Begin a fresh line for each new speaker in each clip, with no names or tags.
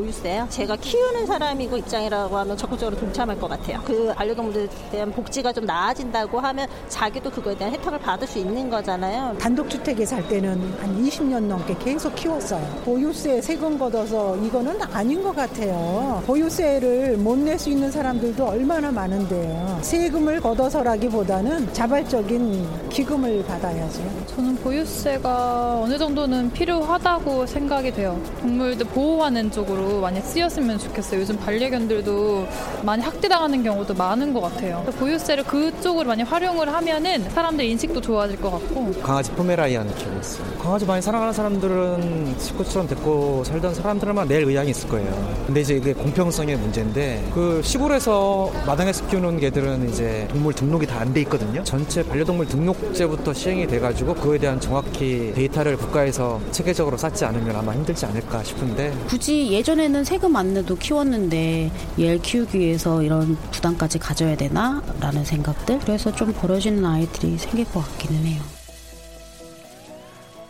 보유세요. 제가 키우는 사람이고 입장이라고 하면 적극적으로 동참할 것 같아요. 그 반려동물에 대한 복지가 좀 나아진다고 하면 자기도 그거에 대한 혜택을 받을 수 있는 거잖아요.
단독주택에 살 때는 한 20년 넘게 계속 키웠어요. 보유세 세금 걷어서 이거는 아닌 것 같아요. 보유세를 못 낼 수 있는 사람들도 얼마나 많은데요. 세금을 걷어서라기보다는 자발적인 기금을 받아야죠.
저는 보유세가 어느 정도는 필요하다고 생각이 돼요. 동물들 보호하는 쪽 많이 쓰였으면 좋겠어요. 요즘 반려견들도 많이 학대당하는 경우도 많은 것 같아요. 보유세를 그쪽으로 많이 활용을 하면은 사람들 인식도 좋아질 것 같고.
강아지 포메라이안 키우고 어요 강아지 많이 사랑하는 사람들은 식구처럼 데리고 살던 사람들만 내일 의향이 있을 거예요. 근데 이제 이게 공평성의 문제인데 그 시골에서 마당에서 키우는 개들은 이제 동물 등록이 다 안 돼 있거든요. 전체 반려동물 등록제부터 시행이 돼가지고 그에 대한 정확히 데이터를 국가에서 체계적으로 쌓지 않으면 아마 힘들지 않을까 싶은데
굳이 예 전에는 세금 안 내도 키웠는데 얘를 키우기 위해서 이런 부담까지 가져야 되나? 라는 생각들. 그래서 좀 벌어지는 아이들이 생길 것 같기는 해요.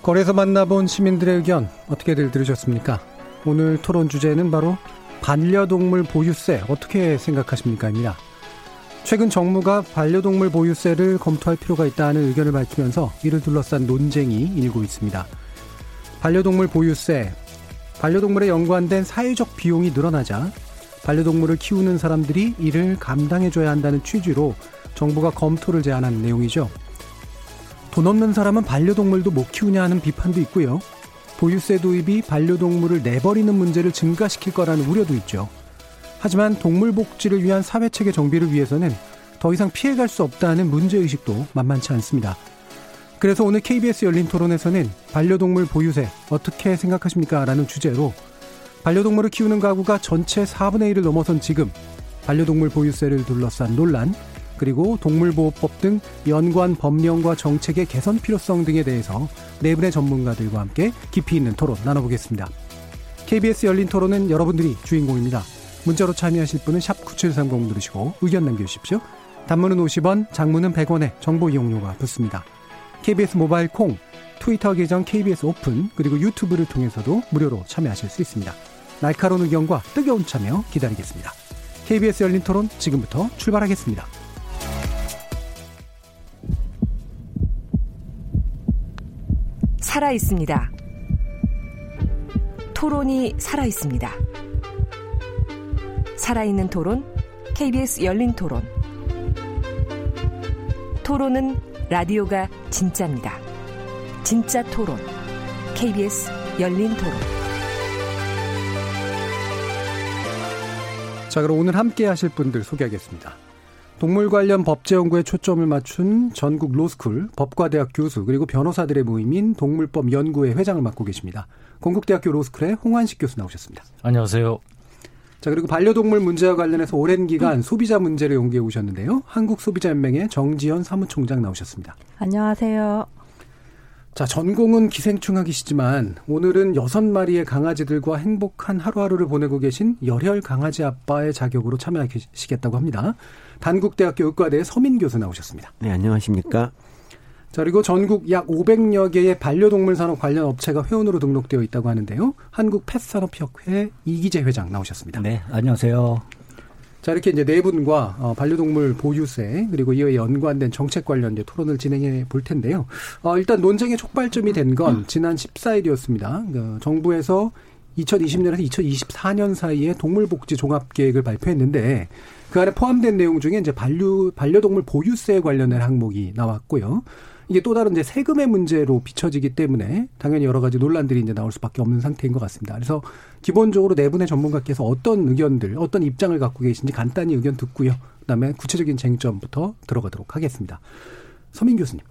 거리에서 만나본 시민들의 의견 어떻게들 들으셨습니까? 오늘 토론 주제는 바로 반려동물 보유세 어떻게 생각하십니까?입니다. 최근 정부가 반려동물 보유세를 검토할 필요가 있다는 의견을 밝히면서 이를 둘러싼 논쟁이 일고 있습니다. 반려동물 보유세 반려동물에 연관된 사회적 비용이 늘어나자 반려동물을 키우는 사람들이 이를 감당해줘야 한다는 취지로 정부가 검토를 제안한 내용이죠. 돈 없는 사람은 반려동물도 못 키우냐 하는 비판도 있고요. 보유세 도입이 반려동물을 내버리는 문제를 증가시킬 거라는 우려도 있죠. 하지만 동물 복지를 위한 사회체계 정비를 위해서는 더 이상 피해갈 수 없다는 문제의식도 만만치 않습니다. 그래서 오늘 KBS 열린 토론에서는 반려동물 보유세 어떻게 생각하십니까? 라는 주제로 반려동물을 키우는 가구가 전체 4분의 1을 넘어선 지금 반려동물 보유세를 둘러싼 논란 그리고 동물보호법 등 연관 법령과 정책의 개선 필요성 등에 대해서 네 분의 전문가들과 함께 깊이 있는 토론 나눠보겠습니다. KBS 열린 토론은 여러분들이 주인공입니다. 문자로 참여하실 분은 9730 누르시고 의견 남겨주십시오. 단문은 50원, 장문은 100원에 정보 이용료가 붙습니다. KBS 모바일 콩, 트위터 계정 KBS 오픈, 그리고 유튜브를 통해서도 무료로 참여하실 수 있습니다. 날카로운 의견과 뜨거운 참여 기다리겠습니다. KBS 열린 토론 지금부터 출발하겠습니다.
살아 있습니다. 토론이 살아 있습니다. 살아있는 토론, KBS 열린 토론. 토론은 라디오가 진짜입니다. 진짜 토론. KBS 열린 토론.
자, 그럼 오늘 함께 하실 분들 소개하겠습니다. 동물 관련 법제 연구에 초점을 맞춘 전국 로스쿨 법과대학 교수 그리고 변호사들의 모임인 동물법 연구회 회장을 맡고 계십니다. 건국대학교 로스쿨의 홍환식 교수 나오셨습니다.
안녕하세요.
자, 그리고 반려동물 문제와 관련해서 오랜 기간 소비자 문제를 연구해 오셨는데요. 한국소비자연맹의 정지현 사무총장 나오셨습니다.
안녕하세요.
자, 전공은 기생충학이시지만 오늘은 여섯 마리의 강아지들과 행복한 하루하루를 보내고 계신 열혈 강아지 아빠의 자격으로 참여하시겠다고 합니다. 단국대학교 의과대의 서민 교수 나오셨습니다.
네, 안녕하십니까?
자, 그리고 전국 약 500여 개의 반려동물 산업 관련 업체가 회원으로 등록되어 있다고 하는데요. 한국 펫산업협회 이기재 회장 나오셨습니다.
네, 안녕하세요.
자, 이렇게 이제 네 분과 어, 반려동물 보유세 그리고 이에 연관된 정책 관련 이제 토론을 진행해 볼 텐데요. 어, 일단 논쟁의 촉발점이 된 건 지난 14일이었습니다. 그 정부에서 2020년에서 2024년 사이에 동물복지 종합계획을 발표했는데 그 안에 포함된 내용 중에 이제 반려 반려동물 보유세 관련된 항목이 나왔고요. 이게 또 다른 이제 세금의 문제로 비춰지기 때문에 당연히 여러 가지 논란들이 이제 나올 수밖에 없는 상태인 것 같습니다. 그래서 기본적으로 네 분의 전문가께서 어떤 의견들, 어떤 입장을 갖고 계신지 간단히 의견 듣고요. 그다음에 구체적인 쟁점부터 들어가도록 하겠습니다. 서민 교수님.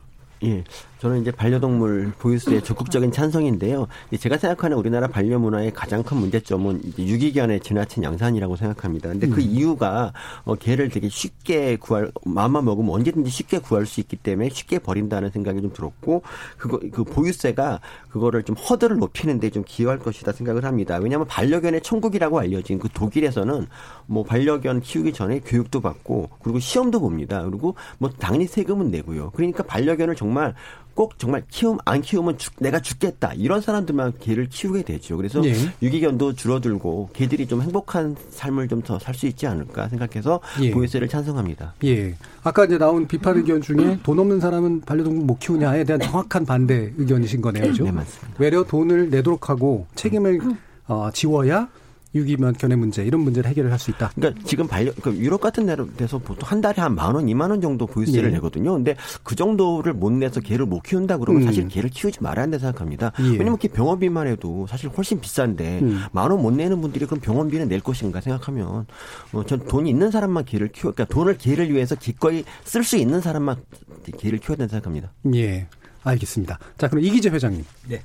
예. 저는 이제 반려동물 보유수의 적극적인 찬성인데요. 제가 생각하는 우리나라 반려 문화의 가장 큰 문제점은 유기견의 지나친 양산이라고 생각합니다. 근데 그 음. 이유가 어, 개를 되게 쉽게 구할 마음만 먹으면 언제든지 쉽게 구할 수 있기 때문에 쉽게 버린다는 생각이 좀 들었고 그거 그 보유세가 그거를 좀 허들을 높이는데 좀 기여할 것이다 생각을 합니다. 왜냐하면 반려견의 천국이라고 알려진 그 독일에서는 뭐 반려견 키우기 전에 교육도 받고 그리고 시험도 봅니다. 그리고 뭐 당연히 세금은 내고요. 그러니까 반려견을 정말 꼭 정말 키움 안 키우면 죽, 내가 죽겠다 이런 사람들만 개를 키우게 되죠. 그래서 예. 유기견도 줄어들고 개들이 좀 행복한 삶을 좀 더 살 수 있지 않을까 생각해서 예. 보유세를 찬성합니다.
예. 아까 이제 나온 비판 의견 중에 돈 없는 사람은 반려동물 못 키우냐에 대한 정확한 반대 의견이신 거네요, 그죠? 네, 맞습니다. 외려 돈을 내도록 하고 책임을 어, 지워야 유기면 견해 문제 이런 문제를 해결을 할 수 있다.
그러니까 지금 반려 그 유럽 같은 데서 보통 한 달에 한 만 원, 이만 원 정도 보유세를 예. 내거든요. 근데 그 정도를 못 내서 개를 못 키운다 그러면 음. 사실 개를 키우지 말아야 한다 생각합니다. 예. 왜냐면 그 병원비만 해도 사실 훨씬 비싼데 음. 만원 못 내는 분들이 그럼 병원비는 낼 것인가 생각하면 어, 전 돈이 있는 사람만 개를 키워 그러니까 돈을 개를 위해서 기꺼이 쓸 수 있는 사람만 개를 키워야 된다 생각합니다.
예. 알겠습니다. 자, 그럼 이기재 회장님.
네.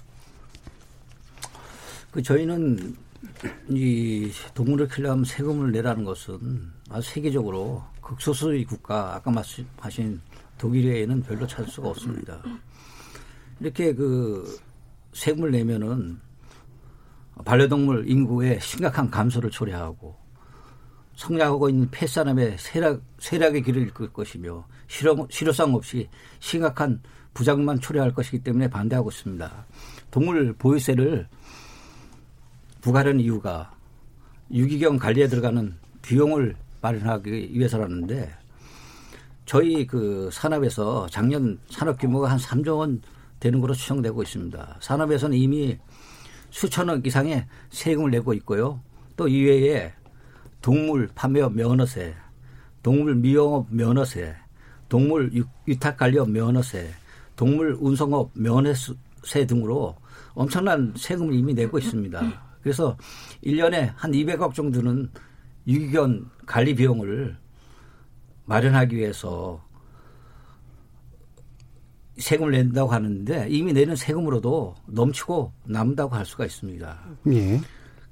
그 저희는 이 동물을 키려면 세금을 내라는 것은 세계적으로 극소수의 국가 아까 말씀하신 독일 외에는 별로 찾을 수가 없습니다. 이렇게 그 세금을 내면은 반려동물 인구의 심각한 감소를 초래하고 성장하고 있는 폐사람의 세락, 세락의 길을 이끌 것이며 실효, 실효성 없이 심각한 부작용만 초래할 것이기 때문에 반대하고 있습니다. 동물 보유세를 부과하는 이유가 유기견 관리에 들어가는 비용을 마련하기 위해서라는데 저희 그 산업에서 작년 산업 규모가 한 3조 원 되는 것으로 추정되고 있습니다. 산업에서는 이미 수천억 이상의 세금을 내고 있고요. 또 이외에 동물 판매업 면허세, 동물 미용업 면허세, 동물 위탁 관리업 면허세, 동물 운송업 면허세 등으로 엄청난 세금을 이미 내고 있습니다. 그래서 1년에 한 200억 정도는 유기견 관리 비용을 마련하기 위해서 세금을 낸다고 하는데 이미 내는 세금으로도 넘치고 남다고 할 수가 있습니다. 예.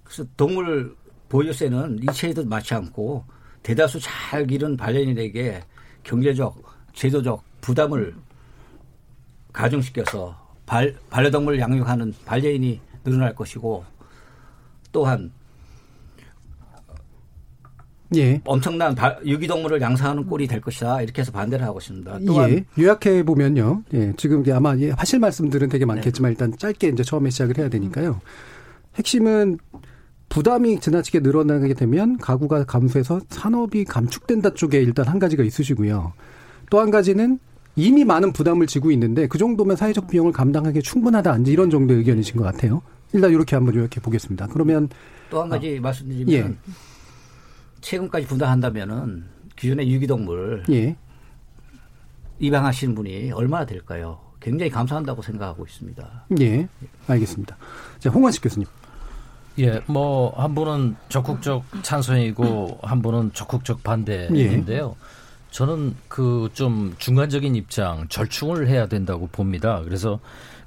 그래서 동물 보유세는 이체에도 맞지 않고 대다수 잘 기른 반려인에게 경제적, 제도적 부담을 가중시켜서 발, 반려동물 양육하는 반려인이 늘어날 것이고 또한 예. 엄청난 유기동물을 양산하는 꼴이 될 것이다 이렇게 해서 반대를 하고 있습니다.
또한 예. 요약해 보면요. 예. 지금 아마 하실 말씀들은 되게 많겠지만 네. 일단 짧게 이제 처음에 시작을 해야 되니까요. 핵심은 부담이 지나치게 늘어나게 되면 가구가 감소해서 산업이 감축된다 쪽에 일단 한 가지가 있으시고요. 또 한 가지는 이미 많은 부담을 지고 있는데 그 정도면 사회적 비용을 감당하기 충분하다. 이런 정도의 의견이신 것 같아요. 일단 이렇게 한번 요약해 보겠습니다. 그러면
또 한 가지 어, 말씀드리면 예. 세금까지 부담한다면은 기존의 유기동물 예. 입양하시는 분이 얼마나 될까요? 굉장히 감사한다고 생각하고 있습니다.
예, 알겠습니다. 자, 홍원식 교수님.
예, 뭐 한 분은 적극적 찬성이고 한 분은 적극적 반대인데요. 예. 저는 그 좀 중간적인 입장 절충을 해야 된다고 봅니다. 그래서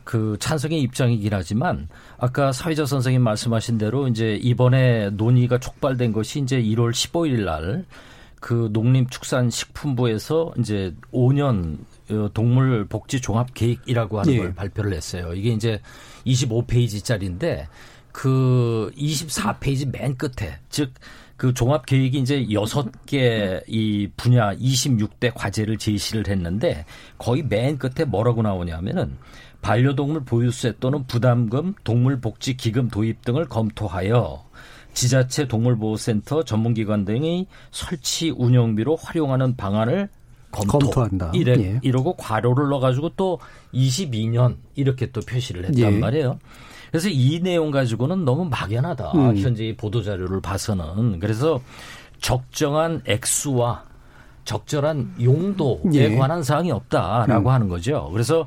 그 찬성의 입장이긴 하지만 아까 사회자 선생님 말씀하신 대로 이제 이번에 논의가 촉발된 것이 이제 1월 15일 날 그 농림축산식품부에서 이제 5년 어, 동물 복지 종합 계획이라고 하는 예. 걸 발표를 했어요. 이게 이제 25페이지짜리인데 그 24페이지 맨 끝에 즉 그 종합 계획이 이제 6개 이 분야 26대 과제를 제시를 했는데 거의 맨 끝에 뭐라고 나오냐면은 반려동물 보유세 또는 부담금, 동물복지기금 도입 등을 검토하여 지자체 동물보호센터 전문기관 등이 설치 운영비로 활용하는 방안을 검토. 검토한다. 이래, 예. 이러고 과로를 넣어가지고 또 22년 이렇게 또 표시를 했단 예. 말이에요. 그래서 이 내용 가지고는 너무 막연하다. 음. 현재 보도 자료를 봐서는 그래서 적정한 액수와 적절한 용도에 예. 관한 사항이 없다라고 음. 하는 거죠. 그래서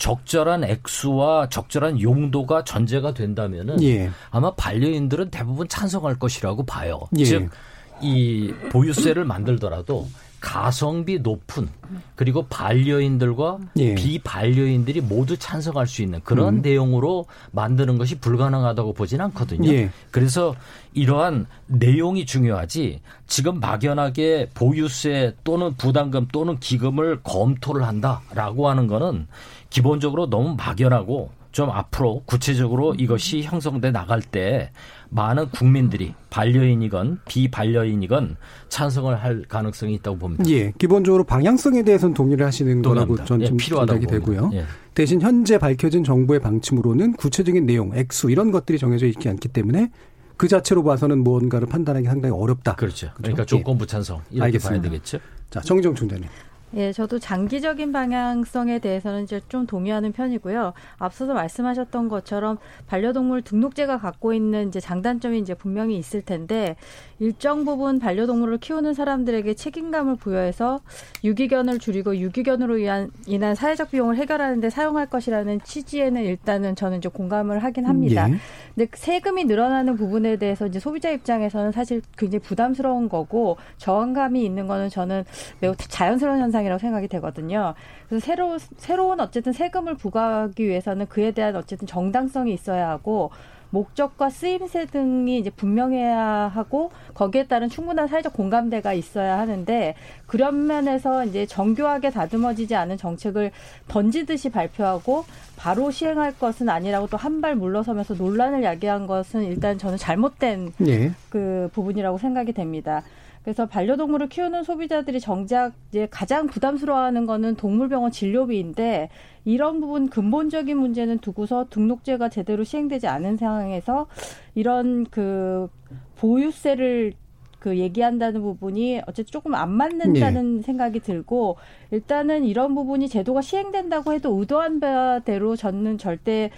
적절한 액수와 적절한 용도가 전제가 된다면은 예. 아마 반려인들은 대부분 찬성할 것이라고 봐요. 예. 즉이 보유세를 만들더라도 가성비 높은 그리고 반려인들과 예. 비반려인들이 모두 찬성할 수 있는 그런 음. 내용으로 만드는 것이 불가능하다고 보진 않거든요. 예. 그래서 이러한 내용이 중요하지 지금 막연하게 보유세 또는 부담금 또는 기금을 검토를 한다라고 하는 거는 기본적으로 너무 막연하고 좀 앞으로 구체적으로 이것이 형성돼 나갈 때 많은 국민들이 반려인이건 비반려인이건 찬성을 할 가능성이 있다고 봅니다.
예, 기본적으로 방향성에 대해서는 동의를 하시는 거라고 전좀 예, 생각이 되고요. 예. 대신 현재 밝혀진 정부의 방침으로는 구체적인 내용, 액수 이런 것들이 정해져 있지 않기 때문에 그 자체로 봐서는 무언가를 판단하기 상당히 어렵다.
그렇죠. 그렇죠? 그러니까 조건부 찬성 이렇게 알겠습니다. 봐야 되겠죠.
자, 정정 총장님.
예, 저도 장기적인 방향성에 대해서는 이제 좀 동의하는 편이고요. 앞서서 말씀하셨던 것처럼 반려동물 등록제가 갖고 있는 이제 장단점이 이제 분명히 있을 텐데 일정 부분 반려동물을 키우는 사람들에게 책임감을 부여해서 유기견을 줄이고 유기견으로 인한, 사회적 비용을 해결하는 데 사용할 것이라는 취지에는 일단은 저는 이제 공감을 하긴 합니다. 예. 근데 세금이 늘어나는 부분에 대해서 이제 소비자 입장에서는 사실 굉장히 부담스러운 거고 저항감이 있는 거는 저는 매우 자연스러운 현상 현상이라고 생각이 되거든요. 그래서 새로 새로운 어쨌든 세금을 부과하기 위해서는 그에 대한 어쨌든 정당성이 있어야 하고 목적과 쓰임새 등이 이제 분명해야 하고 거기에 따른 충분한 사회적 공감대가 있어야 하는데 그런 면에서 이제 정교하게 다듬어지지 않은 정책을 던지듯이 발표하고 바로 시행할 것은 아니라고 또 한 발 물러서면서 논란을 야기한 것은 일단 저는 잘못된 네. 그 부분이라고 생각이 됩니다. 그래서 반려동물을 키우는 소비자들이 정작 이제 가장 부담스러워하는 거는 동물병원 진료비인데 이런 부분 근본적인 문제는 두고서 등록제가 제대로 시행되지 않은 상황에서 이런 그 보유세를 그 얘기한다는 부분이 어쨌든 조금 안 맞는다는 네. 생각이 들고 일단은 이런 부분이 제도가 시행된다고 해도 의도한 바대로 저는 절대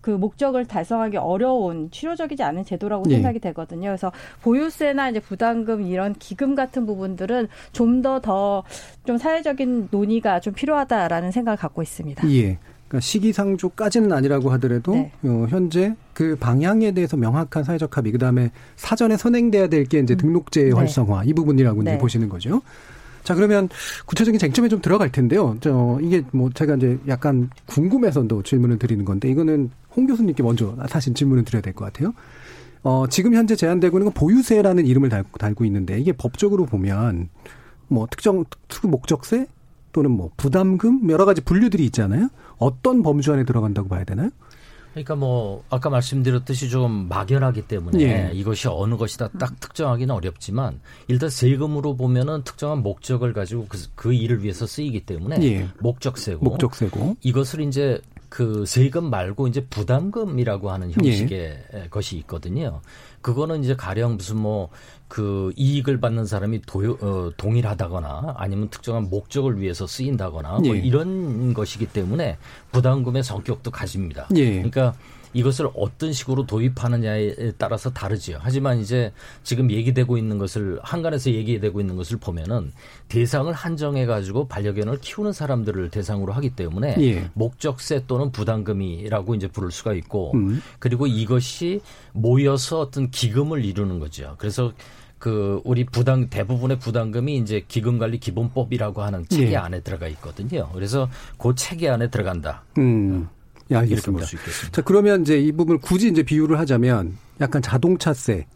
그 목적을 달성하기 어려운 치료적이지 않은 제도라고 네. 생각이 되거든요. 그래서 보유세나 이제 부담금 이런 기금 같은 부분들은 좀 더 더 좀 사회적인 논의가 좀 필요하다라는 생각을 갖고 있습니다.
예. 그러니까 시기상조까지는 아니라고 하더라도 네. 어, 현재 그 방향에 대해서 명확한 사회적 합의 그다음에 사전에 선행돼야 될 게 이제 음. 등록제 네. 활성화 이 부분이라고 네. 이제 보시는 거죠. 자, 그러면 구체적인 쟁점에 좀 들어갈 텐데요. 저, 이게 뭐 제가 이제 약간 궁금해서도 질문을 드리는 건데, 이거는 홍 교수님께 먼저 사실 질문을 드려야 될 것 같아요. 어, 지금 현재 제한되고 있는 건 보유세라는 이름을 달고, 달고 있는데, 이게 법적으로 보면 뭐 특정 특수 목적세 또는 뭐 부담금 여러 가지 분류들이 있잖아요. 어떤 범주 안에 들어간다고 봐야 되나요?
그러니까 뭐 아까 말씀드렸듯이 좀 막연하기 때문에 예. 이것이 어느 것이다 딱 특정하기는 어렵지만 일단 세금으로 보면은 특정한 목적을 가지고 그, 그 일을 위해서 쓰이기 때문에 예. 목적세고
목적세고
이것을 이제 그 세금 말고 이제 부담금이라고 하는 형식의 예. 것이 있거든요. 그거는 이제 가령 무슨 뭐 그 이익을 받는 사람이 도, 어, 동일하다거나 아니면 특정한 목적을 위해서 쓰인다거나 뭐 예. 이런 것이기 때문에 부담금의 성격도 가집니다. 예. 그러니까 이것을 어떤 식으로 도입하느냐에 따라서 다르지요. 하지만 이제 지금 얘기되고 있는 것을 한간에서 얘기되고 있는 것을 보면은 대상을 한정해 가지고 반려견을 키우는 사람들을 대상으로 하기 때문에 예. 목적세 또는 부담금이라고 이제 부를 수가 있고 음. 그리고 이것이 모여서 어떤 기금을 이루는 거죠. 그래서 그 우리 부담 대부분의 부담금이 이제 기금 관리 기본법이라고 하는 체계 예. 안에 들어가 있거든요. 그래서 그 체계 안에 들어간다. 음.
예, 알겠습니다. 자, 그러면 이제 이 부분을 굳이 이제 비유를 하자면 약간 자동차세,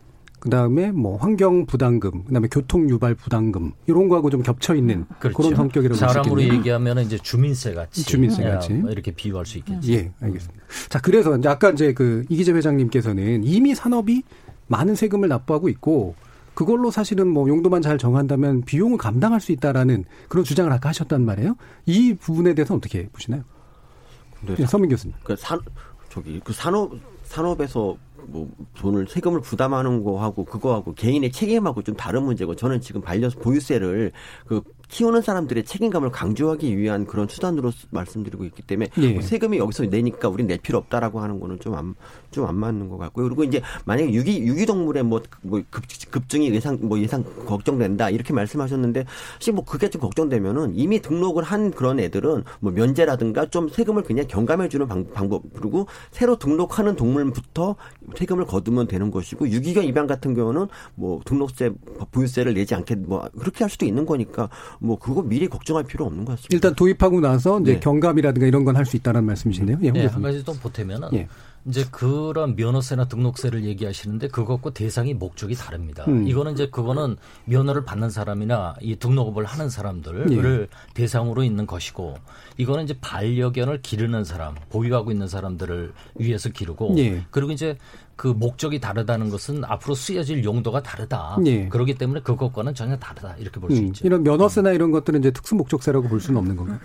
그 다음에 뭐 환경 부담금, 그 다음에 교통 유발 부담금 이런 거하고 좀 겹쳐 있는 그렇죠. 그런 성격이라고
사람으로 얘기하면 이제 주민세 같이
주민세 같이
뭐 이렇게 비유할 수 있겠죠.
예, 알겠습니다. 자, 그래서 이제 아까 이제 그 이기재 회장님께서는 이미 산업이 많은 세금을 납부하고 있고 그걸로 사실은 뭐 용도만 잘 정한다면 비용을 감당할 수 있다라는 그런 주장을 아까 하셨단 말이에요. 이 부분에 대해서 어떻게 보시나요? 네, 서민 교수님.
그 산, 저기, 그 산업, 산업에서 뭐 돈을 세금을 부담하는 거하고 그거하고 개인의 책임하고 좀 다른 문제고 저는 지금 반려 보유세를 그 키우는 사람들의 책임감을 강조하기 위한 그런 수단으로 말씀드리고 있기 때문에 예. 뭐 세금이 여기서 내니까 우린 낼 필요 없다라고 하는 거는 좀 안 좀 안 맞는 것 같고요. 그리고 이제 만약에 유기 유기동물의 뭐, 뭐 급, 급증이 예상 뭐 예상 걱정된다 이렇게 말씀하셨는데 사실 뭐 그게 좀 걱정되면은 이미 등록을 한 그런 애들은 뭐 면제라든가 좀 세금을 그냥 경감해 주는 방, 법 그리고 새로 등록하는 동물부터 세금을 거두면 되는 것이고 유기견 입양 같은 경우는 뭐 등록세 보유세를 내지 않게 뭐 그렇게 할 수도 있는 거니까 뭐 그거 미리 걱정할 필요 없는 것 같습니다.
일단 도입하고 나서 이제 네. 경감이라든가 이런 건 할 수 있다는 말씀이신데요.
예, 네, 한 가지 또 보태면은 예. 이제 그런 면허세나 등록세를 얘기하시는데 그것과 대상이 목적이 다릅니다. 음. 이거는 이제 그거는 면허를 받는 사람이나 이 등록업을 하는 사람들을 예. 대상으로 있는 것이고 이거는 이제 반려견을 기르는 사람, 보유하고 있는 사람들을 위해서 기르고 예. 그리고 이제 그 목적이 다르다는 것은 앞으로 쓰여질 용도가 다르다. 예. 그렇기 때문에 그것과는 전혀 다르다. 이렇게 볼수 음, 있죠.
이런 면허세나 이런 것들은 이제 특수 목적세라고 볼 수는 없는 건가요?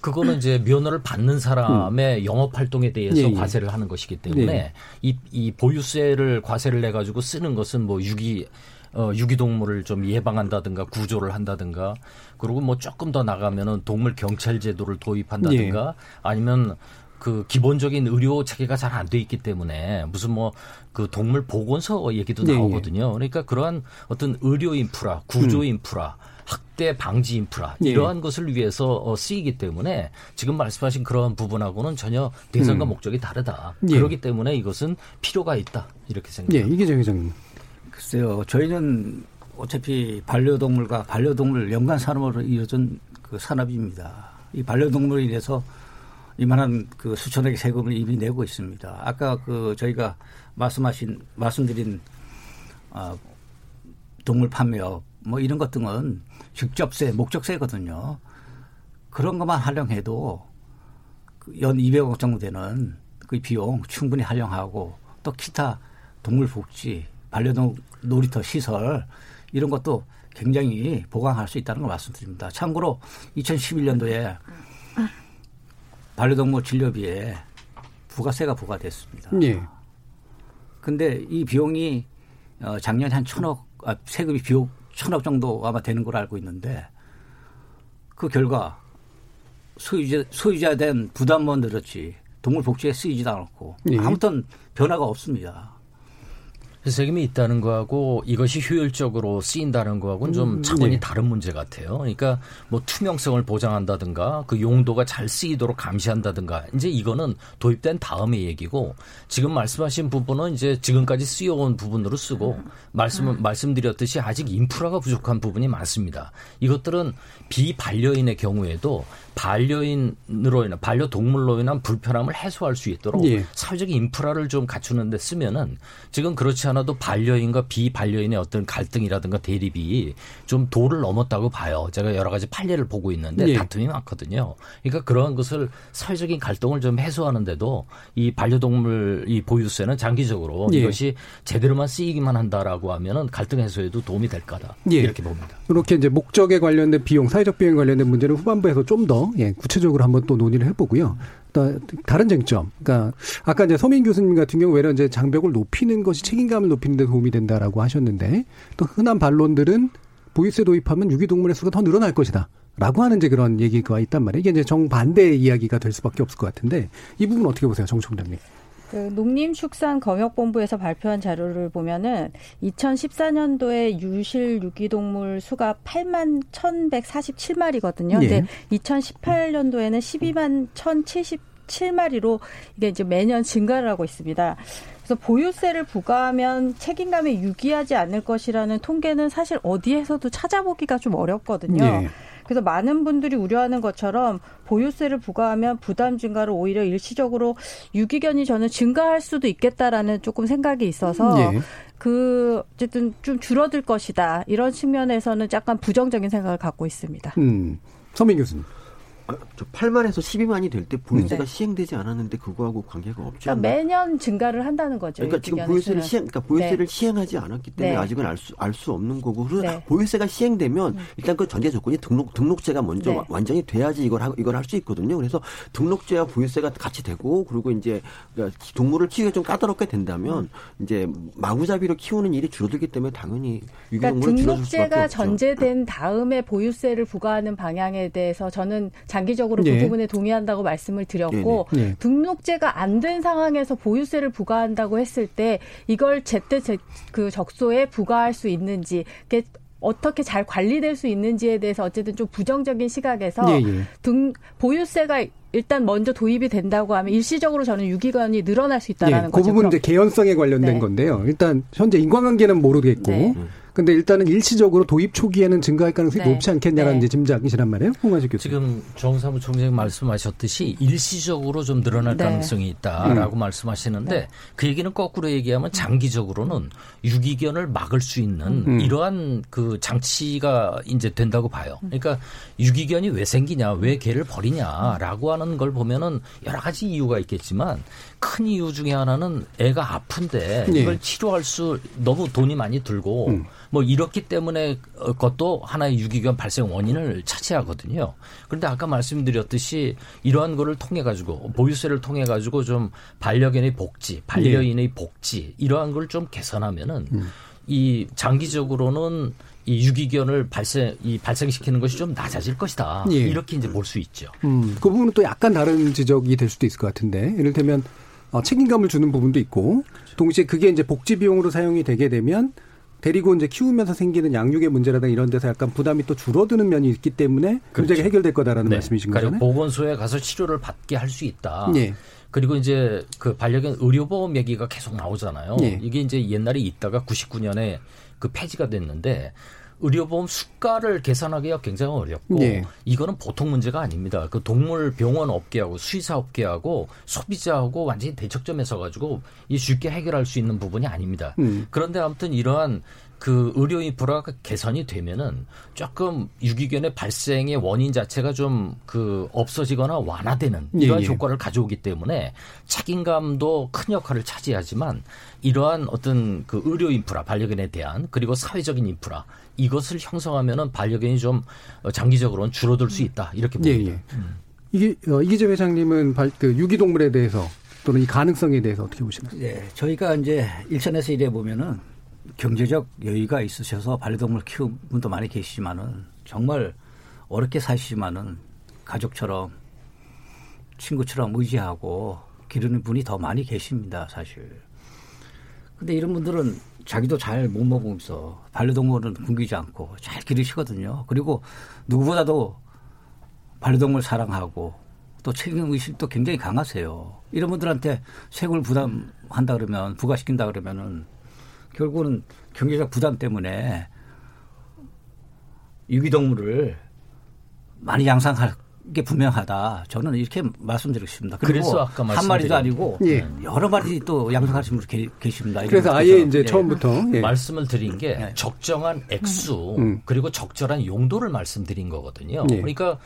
그거는 이제 면허를 받는 사람의 음. 영업 활동에 대해서 예, 예. 과세를 하는 것이기 때문에 예. 이, 이 보유세를 과세를 내 가지고 쓰는 것은 뭐 유기 어, 유기동물을 좀 예방한다든가 구조를 한다든가 그리고 뭐 조금 더 나가면은 동물 경찰 제도를 도입한다든가 예. 아니면 그 기본적인 의료 체계가 잘 안 돼 있기 때문에 무슨 뭐 그 동물 보건소 얘기도 네, 나오거든요. 그러니까 그러한 어떤 의료 인프라, 구조 음. 인프라, 학대 방지 인프라 예. 이러한 예. 것을 위해서 어, 쓰이기 때문에 지금 말씀하신 그러한 부분하고는 전혀 대상과 음. 목적이 다르다. 예. 그렇기 때문에 이것은 필요가 있다 이렇게 생각합니다.
예, 이게 정 회장님.
글쎄요, 저희는 어차피 반려동물과 반려동물 연관 산업으로 이어진 그 산업입니다. 이 반려동물에 인해서 이만한 그 수천억의 세금을 이미 내고 있습니다. 아까 그 저희가 말씀하신 말씀드린 어, 동물 판매업 뭐 이런 것 등은 직접세, 목적세거든요. 그런 것만 활용해도 그연 200억 정도 되는 그 비용 충분히 활용하고 또 기타 동물 복지, 반려동 놀이터 시설 이런 것도 굉장히 보강할 수 있다는 걸 말씀드립니다. 참고로 2011년도에 반려동물 진료비에 부가세가 부과됐습니다. 예. 근데 이 비용이 어 작년에 한 천억 아, 세금이 비용 천억 정도 아마 되는 걸 알고 있는데 그 결과 소유자 소유자 된 부담만 늘었지 동물 복지에 쓰이지도 않았고 예. 아무튼 변화가 없습니다.
세금이 있다는 거하고 이것이 효율적으로 쓰인다는 거하고는 좀 음, 차원이 네. 다른 문제 같아요. 그러니까 뭐 투명성을 보장한다든가 그 용도가 잘 쓰이도록 감시한다든가 이제 이거는 도입된 다음의 얘기고 지금 말씀하신 부분은 이제 지금까지 쓰여온 부분으로 쓰고 말씀 음. 말씀드렸듯이 아직 인프라가 부족한 부분이 많습니다. 이것들은 비반려인의 경우에도 반려인으로 인한 반려동물로 인한 불편함을 해소할 수 있도록 예. 사회적 인프라를 좀 갖추는 데 쓰면은 지금 그렇지 않 아도 반려인과 비반려인의 어떤 갈등이라든가 대립이 좀 도를 넘었다고 봐요. 제가 여러 가지 판례를 보고 있는데 예. 다툼이 많거든요. 그러니까 그러한 것을 사회적인 갈등을 좀 해소하는데도 이 반려동물 이 보유세는 장기적으로 예. 이것이 제대로만 쓰이기만 한다라고 하면은 갈등 해소에도 도움이 될 거다. 예. 이렇게 봅니다.
그렇게 이제 목적에 관련된 비용, 사회적 비용 관련된 문제는 후반부에서 좀더 예, 구체적으로 한번 또 논의를 해보고요. 또 다른 쟁점, 그러니까 아까 이제 서민 교수님 같은 경우 외려 이제 장벽을 높이는 것이 책임감을 높이는 데 도움이 된다라고 하셨는데 또 흔한 반론들은 보유세 도입하면 유기동물의 수가 더 늘어날 것이다. 라고 하는 이제 그런 얘기가 있단 말이에요. 이게 이제 정반대의 이야기가 될 수밖에 없을 것 같은데 이 부분 어떻게 보세요, 정 총장님?
그 농림축산검역본부에서 발표한 자료를 보면은 2014년도에 유실 유기동물 수가 8만 1,147마리거든요. 예. 근데 2018년도에는 12만 1,077마리로 이게 이제 매년 증가를 하고 있습니다. 그래서 보유세를 부과하면 책임감에 유기하지 않을 것이라는 통계는 사실 어디에서도 찾아보기가 좀 어렵거든요. 예. 그래서 많은 분들이 우려하는 것처럼 보유세를 부과하면 부담 증가를 오히려 일시적으로 유기견이 저는 증가할 수도 있겠다라는 조금 생각이 있어서 예. 그 어쨌든 좀 줄어들 것이다 이런 측면에서는 약간 부정적인 생각을 갖고 있습니다.
음. 서민 교수님.
아, 저 8만에서 12만이 될 때 보유세가 네. 시행되지 않았는데 그거하고 관계가 없죠.
그러니까 매년 증가를 한다는 거죠.
그러니까 지금 보유세를 시행, 그러니까 보유세를 네. 시행하지 않았기 때문에 네. 아직은 알수알수 없는 거고. 그래서 네. 보유세가 시행되면 음. 일단 그 전제 조건이 등록 등록제가 먼저 네. 완전히 돼야지 이걸 하, 이걸 할 수 있거든요. 그래서 등록제와 보유세가 같이 되고 그리고 이제 그러니까 동물을 키우기가 좀 까다롭게 된다면 음. 이제 마구잡이로 키우는 일이 줄어들기 때문에 당연히
그러니까 등록제가 전제된 다음에 보유세를 부과하는 방향에 대해서 저는 장기적으로 그 부분 부분에 동의한다고 말씀을 드렸고 네네. 네. 등록제가 안 된 상황에서 보유세를 부과한다고 했을 때 이걸 제때 제, 그 적소에 부과할 수 있는지 어떻게 잘 관리될 수 있는지에 대해서 어쨌든 좀 부정적인 시각에서 예, 예. 등 보유세가 일단 먼저 도입이 된다고 하면 일시적으로 저는 유기견이 늘어날 수 있다라는
예,
거죠.
그 부분은 이제 개연성에 관련된
네.
건데요. 일단 현재 인과관계는 모르겠고
네.
근데 일단은 일시적으로 도입 초기에는 증가할 가능성이
네.
높지 않겠냐라는
네.
짐작이시란 말이에요. 홍관식 교수.
지금 정사무 총장님 말씀하셨듯이 일시적으로 좀 늘어날
네.
가능성이 있다라고
음.
말씀하시는데
네.
그 얘기는 거꾸로 얘기하면 장기적으로는 유기견을 막을 수 있는
음.
이러한 그 장치가 이제 된다고 봐요. 그러니까 유기견이 왜 생기냐, 왜 개를 버리냐라고 하는 걸 보면은 여러 가지 이유가 있겠지만 큰 이유 중에 하나는 애가 아픈데
예.
이걸 치료할 수 너무 돈이 많이 들고
음.
뭐 이렇기 때문에 그것도 하나의 유기견 발생 원인을 차지하거든요. 그런데 아까 말씀드렸듯이 이러한 거를 통해 가지고 보유세를 통해 가지고 좀 반려견의 복지, 반려인의 복지 이러한 걸 좀 개선하면은 이 장기적으로는 이 유기견을 발생 이 발생시키는 것이 좀 낮아질 것이다.
예.
이렇게 이제 볼 수 있죠.
음, 그 부분은 또 약간 다른 지적이 될 수도 있을 것 같은데, 이를테면 어, 책임감을 주는 부분도 있고, 동시에 그게 이제 복지 비용으로 사용이 되게 되면 데리고 이제 키우면서 생기는 양육의 문제라든가 이런 데서 약간 부담이 또 줄어드는 면이 있기 때문에 문제가 해결될 거다라는 말씀이신
그리고
거잖아요.
보건소에 가서 치료를 받게 할 수 있다.
예.
그리고 이제 그 반려견 의료보험 얘기가 계속 나오잖아요.
예.
이게 이제 옛날에 있다가 99년에 그 폐지가 됐는데 의료보험 수가를 계산하기가 굉장히 어렵고
예.
이거는 보통 문제가 아닙니다. 그 동물 병원 업계하고 수의사 업계하고 소비자하고 완전히 대척점에 서 가지고 이 쉽게 해결할 수 있는 부분이 아닙니다.
음.
그런데 아무튼 이러한 그 의료 인프라가 개선이 되면은 조금 유기견의 발생의 원인 자체가 좀 그 없어지거나 완화되는
예,
이러한
예.
효과를 가져오기 때문에 책임감도 큰 역할을 차지하지만 이러한 어떤 그 의료 인프라 반려견에 대한 그리고 사회적인 인프라 이것을 형성하면은 반려견이 좀 어, 장기적으로는 줄어들 수 있다 이렇게
예,
봅니다.
예. 이게 어, 이기재 회장님은 발, 그 유기동물에 대해서 또는 이 가능성에 대해서 어떻게 보시나요?
예, 저희가 이제 일선에서 일해 보면은 경제적 여유가 있으셔서 반려동물 키우는 분도 많이 계시지만은 정말 어렵게 사시지만은 가족처럼 친구처럼 의지하고 기르는 분이 더 많이 계십니다, 사실. 근데 이런 분들은 자기도 잘 못 먹으면서 반려동물은 굶기지 않고 잘 기르시거든요. 그리고 누구보다도 반려동물 사랑하고 또 책임 의식도 굉장히 강하세요. 이런 분들한테 세금을 부담한다 그러면 부과시킨다 그러면은 결국은 경제적 부담 때문에 유기동물을 많이 양산할 게 분명하다. 저는 이렇게 말씀드리고 싶습니다. 그리고
그래서 아까
한 마리도 아니고
예.
여러 마리 또 양산하신 분 계- 계십니다.
그래서. 아예 이제
예.
처음부터 예.
말씀을 드린 게
네.
적정한 액수
음.
그리고 적절한 용도를 말씀드린 거거든요.
예.
그러니까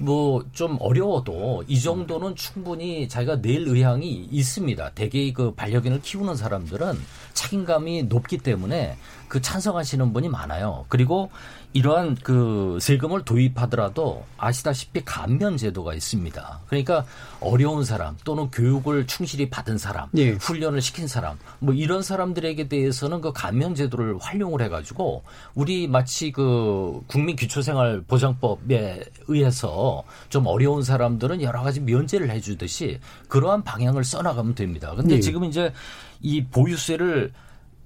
뭐 좀 어려워도 이 정도는 충분히 자기가 낼 의향이 있습니다. 대개 그 반려견을 키우는 사람들은 책임감이 높기 때문에 그 찬성하시는 분이 많아요. 그리고 이러한 그 세금을 도입하더라도 아시다시피 감면 제도가 있습니다. 그러니까 어려운 사람 또는 교육을 충실히 받은 사람,
예.
훈련을 시킨 사람, 뭐 이런 사람들에게 대해서는 그 감면 제도를 활용을 해가지고 우리 마치 그 국민 기초생활 보장법에 의해서 좀 어려운 사람들은 여러 가지 면제를 해주듯이 그러한 방향을 써나가면 됩니다. 근데
예.
지금 이제 이 보유세를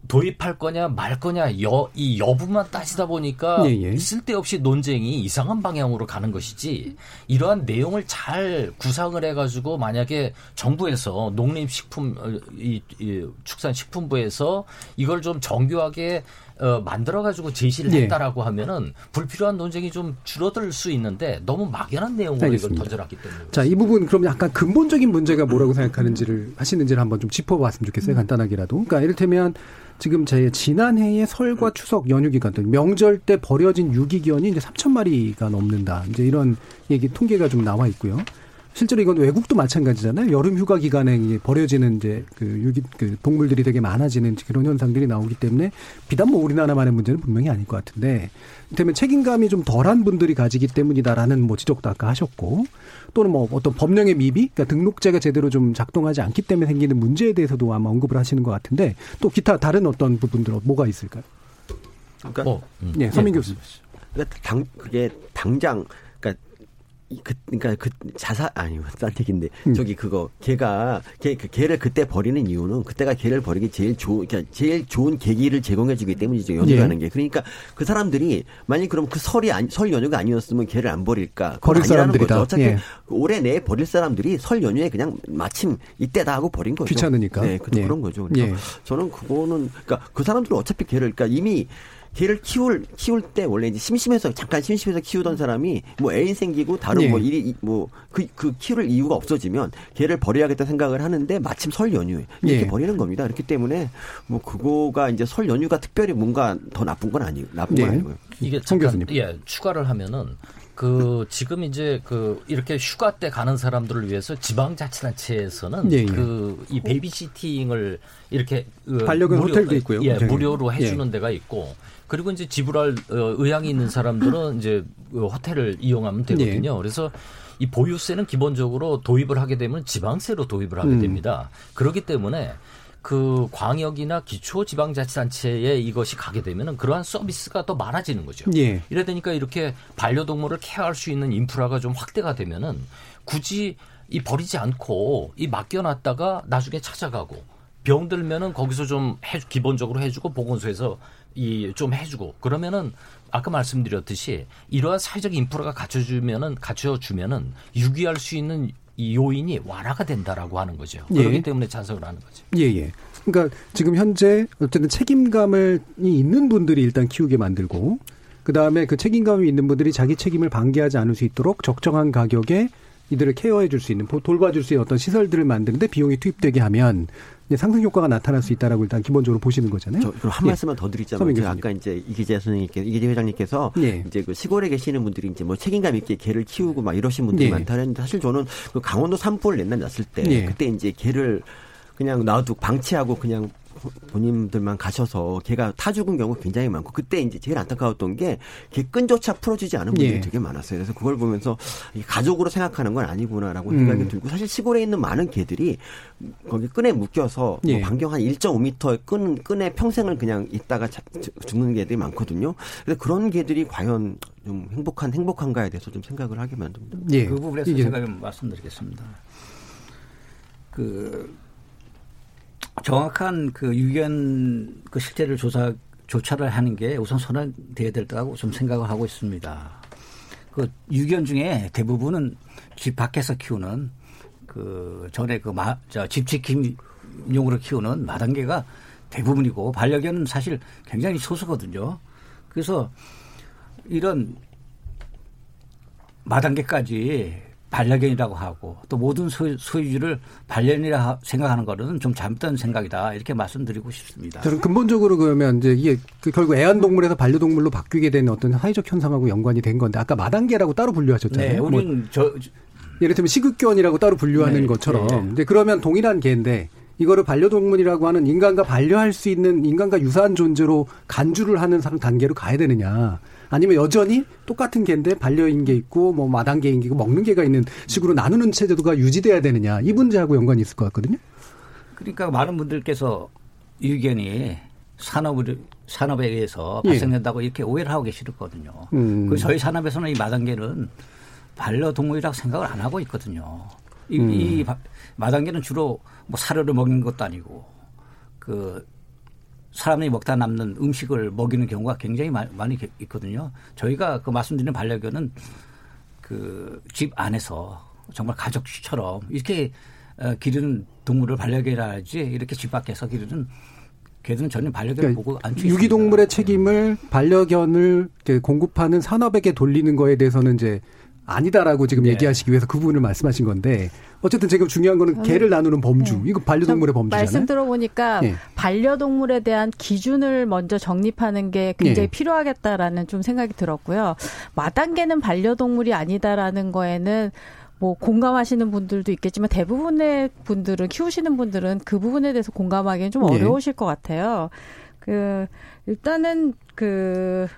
도입할 거냐 말 거냐 여, 이 여부만 따지다 보니까
예, 예.
쓸데없이 논쟁이 이상한 방향으로 가는 것이지 이러한 내용을 잘 구상을 해가지고 만약에 정부에서 농림식품 어, 이, 이 축산식품부에서 이걸 좀 정교하게 어, 만들어가지고 제시를
예.
했다라고 하면은 불필요한 논쟁이 좀 줄어들 수 있는데 너무 막연한 내용으로
알겠습니다.
이걸 던져놨기 때문에
자, 이 부분 그럼 약간 근본적인 문제가 뭐라고 생각하는지를 하시는지를 한번 좀 짚어봤으면 좋겠어요. 간단하게라도. 그러니까 이를테면 지금 제 지난해의 설과 추석 연휴 기간 등 명절 때 버려진 유기견이 이제 3천 마리가 넘는다. 이제 이런 얘기 통계가 좀 나와 있고요. 실제로 이건 외국도 마찬가지잖아요. 여름 휴가 기간에 버려지는 이제 그 유기 그 동물들이 되게 많아지는 그런 현상들이 나오기 때문에 비단 뭐 우리나라만의 문제는 분명히 아닐 것 같은데 이를테면 책임감이 좀 덜한 분들이 가지기 때문이다라는 뭐 지적도 아까 하셨고 또는 뭐 어떤 법령의 미비, 그러니까 등록제가 제대로 좀 작동하지 않기 때문에 생기는 문제에 대해서도 아마 언급을 하시는 것 같은데 또 기타 다른 어떤 부분들 뭐가 있을까요?
그러니까
어, 음.
예, 서민 교수.
그러니까 당 그게 당장 그, 그러니까 그 자사 아니 딴 얘기인데 음. 저기 그거 걔가 걔그 개를 그때 버리는 이유는 그때가 개를 버리기 제일 좋은 그러니까 제일 좋은 계기를 제공해 주기 때문이죠 연휴라는 예. 게 그러니까 그 사람들이 만약 그럼 그 설이 아니, 설 연휴가 아니었으면 개를 안 버릴까
버릴 사람들이다. 거죠.
어차피 예. 올해 내에 버릴 사람들이 설 연휴에 그냥 마침 이때다 하고 버린 거죠.
귀찮으니까.
네, 그, 예. 그런 거죠. 그래서 예. 저는 그거는 그러니까 그 사람들은 어차피 개를 그러니까 이미 개를 키울 키울 때 원래 이제 심심해서 잠깐 심심해서 키우던 사람이 뭐 애인 생기고 다른 예. 뭐 일이 뭐그그 그 키울 이유가 없어지면 개를 버려야겠다 생각을 하는데 마침 설 연휴에 이렇게 예. 버리는 겁니다. 그렇기 때문에 뭐 그거가 이제 설 연휴가 특별히 뭔가 더 나쁜 건 아니 나쁜 건 예. 아니고요.
이게 잠깐 예 추가를 하면은 그 지금 이제 그 이렇게 휴가 때 가는 사람들을 위해서 지방자치단체에서는 예, 그이 베이비시팅을 이렇게
그 반려견 무료, 호텔도 있고요.
예, 무료로 해주는 예. 데가 있고 그리고 이제 지불할 어, 의향이 있는 사람들은 이제 호텔을 이용하면 되거든요. 네. 그래서 이 보유세는 기본적으로 도입을 하게 되면 지방세로 도입을 하게 음. 됩니다. 음. 그렇기 때문에 그 광역이나 기초 지방자치단체에 이것이 가게 되면은 그러한 서비스가 더 많아지는 거죠. 예. 이래 되니까 이렇게 반려동물을 케어할 수 있는 인프라가 좀 확대가 되면은 굳이 이 버리지 않고 이 맡겨놨다가 나중에 찾아가고 병들면은 거기서 좀 해, 기본적으로 해주고 보건소에서 이 좀 해주고 그러면은 아까 말씀드렸듯이 이러한 사회적 인프라가 갖춰주면은 갖춰주면은 유기할 수 있는 이 요인이 완화가 된다라고 하는 거죠. 예. 그렇기 때문에 찬성을 하는 거죠.
예, 예. 그러니까 지금 현재 어쨌든 책임감을 있는 분들이 일단 키우게 만들고 그 다음에 그 책임감이 있는 분들이 자기 책임을 방기하지 않을 수 있도록 적정한 가격에 이들을 케어해 줄 수 있는 돌봐줄 수 있는 어떤 시설들을 만드는데 비용이 투입되게 하면 상승 효과가 나타날 수 있다라고 일단 기본적으로 보시는 거잖아요.
저, 한 예. 말씀만 더 드리자면 제가 아까 이제 이기재 선생님께 이기재 회장님께서 예. 이제 그 시골에 계시는 분들이 이제 뭐 책임감 있게 개를 키우고 막 이러신 분들이 예. 많다는데 사실 저는 그 강원도 산불 옛날 났을 때 예. 그때 이제 개를 그냥 놔두고 방치하고 그냥 본인들만 가셔서 걔가 타 죽은 경우 굉장히 많고 그때 이제 제일 안타까웠던 게 걔 끈조차 풀어지지 않은 분들이 예. 되게 많았어요. 그래서 그걸 보면서 가족으로 생각하는 건 아니구나라고 음. 생각이 들고 사실 시골에 있는 많은 개들이 거기 끈에 묶여서 뭐 예. 뭐 반경 한 1.5m 끈 끈에 평생을 그냥 있다가 죽는 개들이 많거든요. 그래서 그런 개들이 과연 좀 행복한 행복한가에 대해서 좀 생각을 하게 만듭니다.
예. 그 부분에서 제가 좀 말씀드리겠습니다. 그 정확한 그 유견 그 실태를 조사 조차를 하는 게 우선 선언돼야 될 거라고 좀 생각을 하고 있습니다. 그 유견 중에 대부분은 집 밖에서 키우는 그 전에 그마저 집지킴용으로 키우는 마당개가 대부분이고 반려견은 사실 굉장히 소수거든요. 그래서 이런 마당개까지 반려견이라고 하고 또 모든 소유, 소유주를 반려견이라 생각하는 거는 좀 잘못된 생각이다 이렇게 말씀드리고 싶습니다.
저는 근본적으로 그러면 이제 이게 그 결국 애완동물에서 반려동물로 바뀌게 된 어떤 사회적 현상하고 연관이 된 건데 아까 마당개라고 따로 분류하셨잖아요.
네, 우리는 뭐 저,
예를 들면 시극견이라고 따로 분류하는 네, 것처럼 네. 이제 그러면 동일한 개인데 이거를 반려동물이라고 하는 인간과 반려할 수 있는 인간과 유사한 존재로 간주를 하는 단계로 가야 되느냐. 아니면 여전히 똑같은 개인데 반려인 게 있고 뭐 마당 개인 게 있고 먹는 개가 있는 식으로 나누는 체제도가 유지돼야 되느냐 이 문제하고 연관이 있을 것 같거든요.
그러니까 많은 분들께서 의견이 산업을 산업에 의해서 예. 발생된다고 예. 이렇게 오해를 하고 계시거든요. 음. 그 저희 산업에서는 이 마당개는 반려동물이라고 생각을 안 하고 있거든요. 이, 음. 이 마당개는 주로 뭐 사료를 먹는 것도 아니고 그 사람이 먹다 남는 음식을 먹이는 경우가 굉장히 많이 있거든요. 저희가 그 말씀드리는 반려견은 그 집 안에서 정말 가족처럼 이렇게 어, 기르는 동물을 반려견이라지 이렇게 집 밖에서 기르는 개들은 전혀 반려견을 그러니까 보고 안
유기동물의 책임을 반려견을 공급하는 산업에게 돌리는 거에 대해서는 이제 아니다라고 지금 네. 얘기하시기 위해서 그 부분을 말씀하신 건데 어쨌든 지금 중요한 거는 개를 나누는 범주 네. 이거 반려동물의 범주잖아요.
말씀 들어보니까 네. 반려동물에 대한 기준을 먼저 정립하는 게 굉장히 네. 필요하겠다라는 좀 생각이 들었고요. 마당개는 반려동물이 아니다라는 거에는 뭐 공감하시는 분들도 있겠지만 대부분의 분들은 키우시는 분들은 그 부분에 대해서 공감하기는 좀 네. 어려우실 것 같아요. 그 일단은 그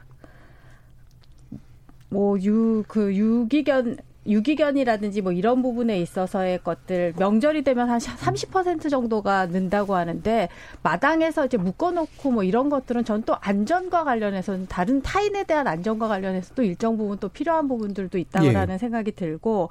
뭐 유 그 유기견 유기견이라든지 뭐 이런 부분에 있어서의 것들 명절이 되면 한 30% 정도가 는다고 하는데 마당에서 이제 묶어놓고 뭐 이런 것들은 전 또 안전과 관련해서는 다른 타인에 대한 안전과 관련해서 또 일정 부분 또 필요한 부분들도 있다고라는 예. 생각이 들고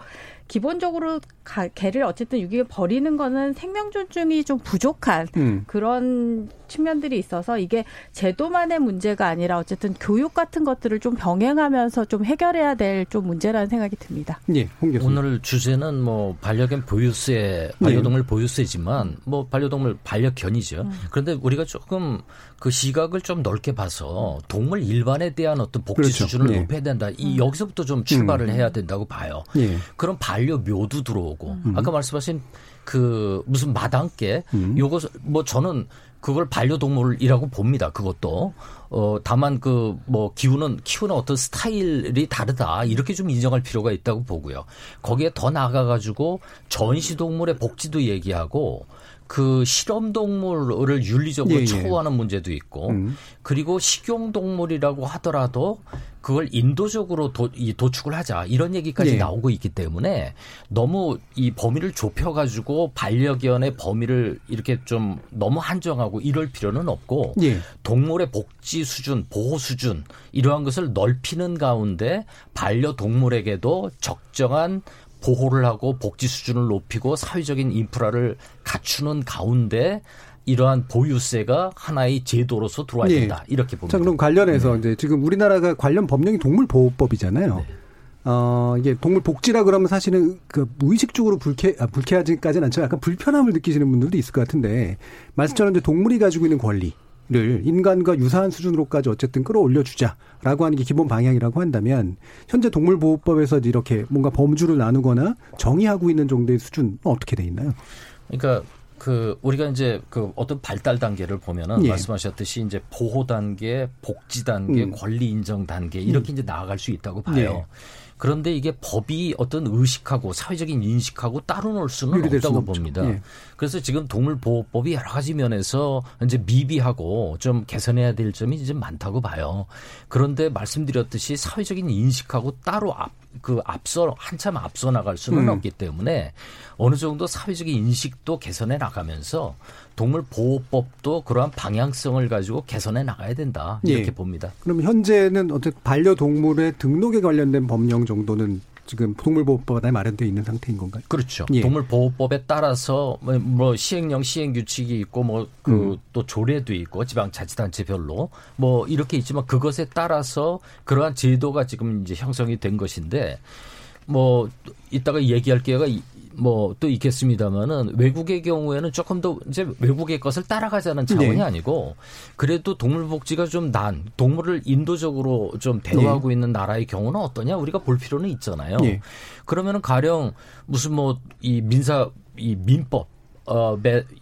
기본적으로 가, 개를 어쨌든 유기견 버리는 거는 생명 존중이 좀 부족한 음. 그런 측면들이 있어서 이게 제도만의 문제가 아니라 어쨌든 교육 같은 것들을 좀 병행하면서 좀 해결해야 될 좀 문제라는 생각이 듭니다.
예, 오늘 주제는 뭐 반려견 보유세, 반려동물 네. 보유세지만 뭐 반려동물 반려견이죠. 음. 그런데 우리가 조금 그 시각을 좀 넓게 봐서 동물 일반에 대한 어떤 복지 그렇죠. 수준을 네. 높여야 된다. 이 음. 여기서부터 좀 출발을 음. 해야 된다고 봐요. 예. 그럼 반려 묘도 들어오고 음. 아까 말씀하신 그 무슨 마당개 음. 요것 뭐 저는 그걸 반려동물이라고 봅니다. 그것도 어 다만 그 뭐 기우는 키우는 어떤 스타일이 다르다 이렇게 좀 인정할 필요가 있다고 보고요. 거기에 더 나가 가지고 전시동물의 복지도 얘기하고 그 실험 동물을 윤리적으로 예, 예. 처우하는 문제도 있고 음. 그리고 식용 동물이라고 하더라도 그걸 인도적으로 도, 이 도축을 하자 이런 얘기까지 예. 나오고 있기 때문에 너무 이 범위를 좁혀가지고 반려견의 범위를 이렇게 좀 너무 한정하고 이럴 필요는 없고 예. 동물의 복지 수준, 보호 수준 이러한 것을 넓히는 가운데 반려 동물에게도 적정한 보호를 하고 복지 수준을 높이고 사회적인 인프라를 갖추는 가운데 이러한 보유세가 하나의 제도로서 들어와야 네. 된다. 네. 이렇게 봅니다.
자, 그럼 관련해서 네. 이제 지금 우리나라가 관련 법령이 동물보호법이잖아요. 네. 어, 이게 동물 복지라 그러면 사실은 그 무의식적으로 불쾌, 아, 불쾌하지까지는 않지만 약간 불편함을 느끼시는 분들도 있을 것 같은데 말씀처럼 이제 동물이 가지고 있는 권리, 를 인간과 유사한 수준으로까지 어쨌든 끌어올려 주자라고 하는 게 기본 방향이라고 한다면 현재 동물보호법에서 이렇게 뭔가 범주를 나누거나 정의하고 있는 정도의 수준은 어떻게 돼 있나요?
그러니까 그 우리가 이제 그 어떤 발달 단계를 보면은 예. 말씀하셨듯이 이제 보호 단계, 복지 단계, 음. 권리 인정 단계 이렇게 음. 이제 나아갈 수 있다고 봐요. 예. 그런데 이게 법이 어떤 의식하고 사회적인 인식하고 따로 놀 수는 없다고 봅니다. 예. 그래서 지금 동물보호법이 여러 가지 면에서 이제 미비하고 좀 개선해야 될 점이 이제 많다고 봐요. 그런데 말씀드렸듯이 사회적인 인식하고 따로 앞, 그 앞서 한참 앞서 나갈 수는 음. 없기 때문에 어느 정도 사회적인 인식도 개선해 나가면서 동물 보호법도 그러한 방향성을 가지고 개선해 나가야 된다 이렇게 예. 봅니다.
그럼 현재는 어쨌든 반려동물의 등록에 관련된 법령 정도는 지금 동물보호법에 마련되어 있는 상태인 건가요?
그렇죠. 예. 동물보호법에 따라서 뭐, 뭐 시행령 시행 규칙이 있고 뭐 그또 음. 조례도 있고 지방 자치단체별로 뭐 이렇게 있지만 그것에 따라서 그러한 제도가 지금 이제 형성이 된 것인데 뭐 이따가 얘기할 기회가 뭐 또 있겠습니다만은 외국의 경우에는 조금 더 이제 외국의 것을 따라가자는 차원이 네. 아니고 그래도 동물 복지가 좀 난 동물을 인도적으로 좀 대우하고 네. 있는 나라의 경우는 어떠냐 우리가 볼 필요는 있잖아요. 네. 그러면은 가령 무슨 뭐 이 민사 이 민법 어,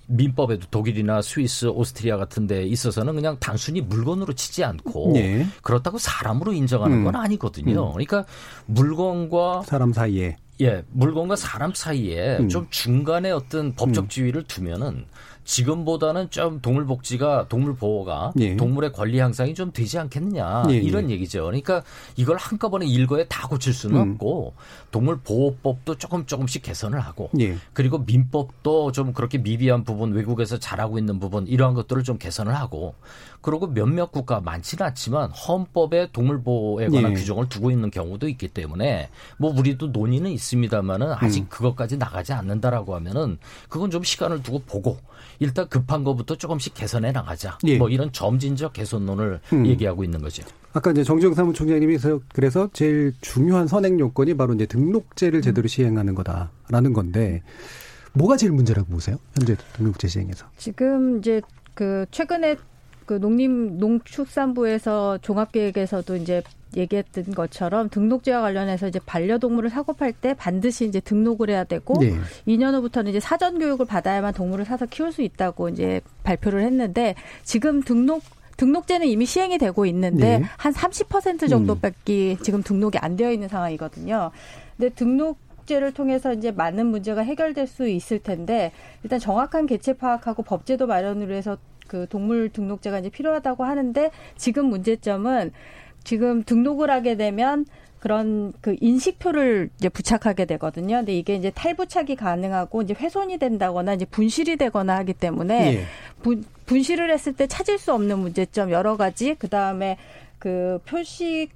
민법에도 독일이나 스위스, 오스트리아 같은 데 있어서는 그냥 단순히 물건으로 치지 않고 네. 그렇다고 사람으로 인정하는 음. 건 아니거든요. 음. 그러니까 물건과
사람 사이에
예, 물건과 사람 사이에 음. 좀 중간에 어떤 법적 음. 지위를 두면은 지금보다는 좀 동물 복지가 동물 보호가 예. 동물의 권리 향상이 좀 되지 않겠느냐 예, 예. 이런 예. 얘기죠. 그러니까 이걸 한꺼번에 일거에 다 고칠 수는 음. 없고 동물 보호법도 조금 조금씩 개선을 하고 예. 그리고 민법도 좀 그렇게 미비한 부분 외국에서 잘하고 있는 부분 이러한 것들을 좀 개선을 하고 그리고 몇몇 국가 많지는 않지만 헌법에 동물 보호에 관한 예. 규정을 두고 있는 경우도 있기 때문에 뭐 우리도 논의는 있습니다만은 아직 음. 그것까지 나가지 않는다라고 하면은 그건 좀 시간을 두고 보고 일단 급한 것부터 조금씩 개선해 나가자. 예. 뭐 이런 점진적 개선론을 음. 얘기하고 있는 거죠.
아까 이제 정주영 사무총장님이 그래서 제일 중요한 선행 요건이 바로 이제 등록제를 제대로 음. 시행하는 거다라는 건데 뭐가 제일 문제라고 보세요? 현재 등록제 시행에서.
지금 이제 그 최근에 그 농림 농축산부에서 종합계획에서도 이제 얘기했던 것처럼 등록제와 관련해서 이제 반려동물을 사고 팔 때 반드시 이제 등록을 해야 되고 네. 2년 후부터는 이제 사전 교육을 받아야만 동물을 사서 키울 수 있다고 이제 발표를 했는데 지금 등록 등록제는 이미 시행이 되고 있는데 네. 한 30% 정도밖에 음. 지금 등록이 안 되어 있는 상황이거든요. 근데 등록 제를 통해서 이제 많은 문제가 해결될 수 있을 텐데 일단 정확한 개체 파악하고 법제도 마련을 해서 그 동물 등록제가 이제 필요하다고 하는데 지금 문제점은 지금 등록을 하게 되면 그런 그 인식표를 이제 부착하게 되거든요. 근데 이게 이제 탈부착이 가능하고 이제 훼손이 된다거나 이제 분실이 되거나 하기 때문에
예.
분, 분실을 했을 때 찾을 수 없는 문제점 여러 가지 그 다음에 그 표시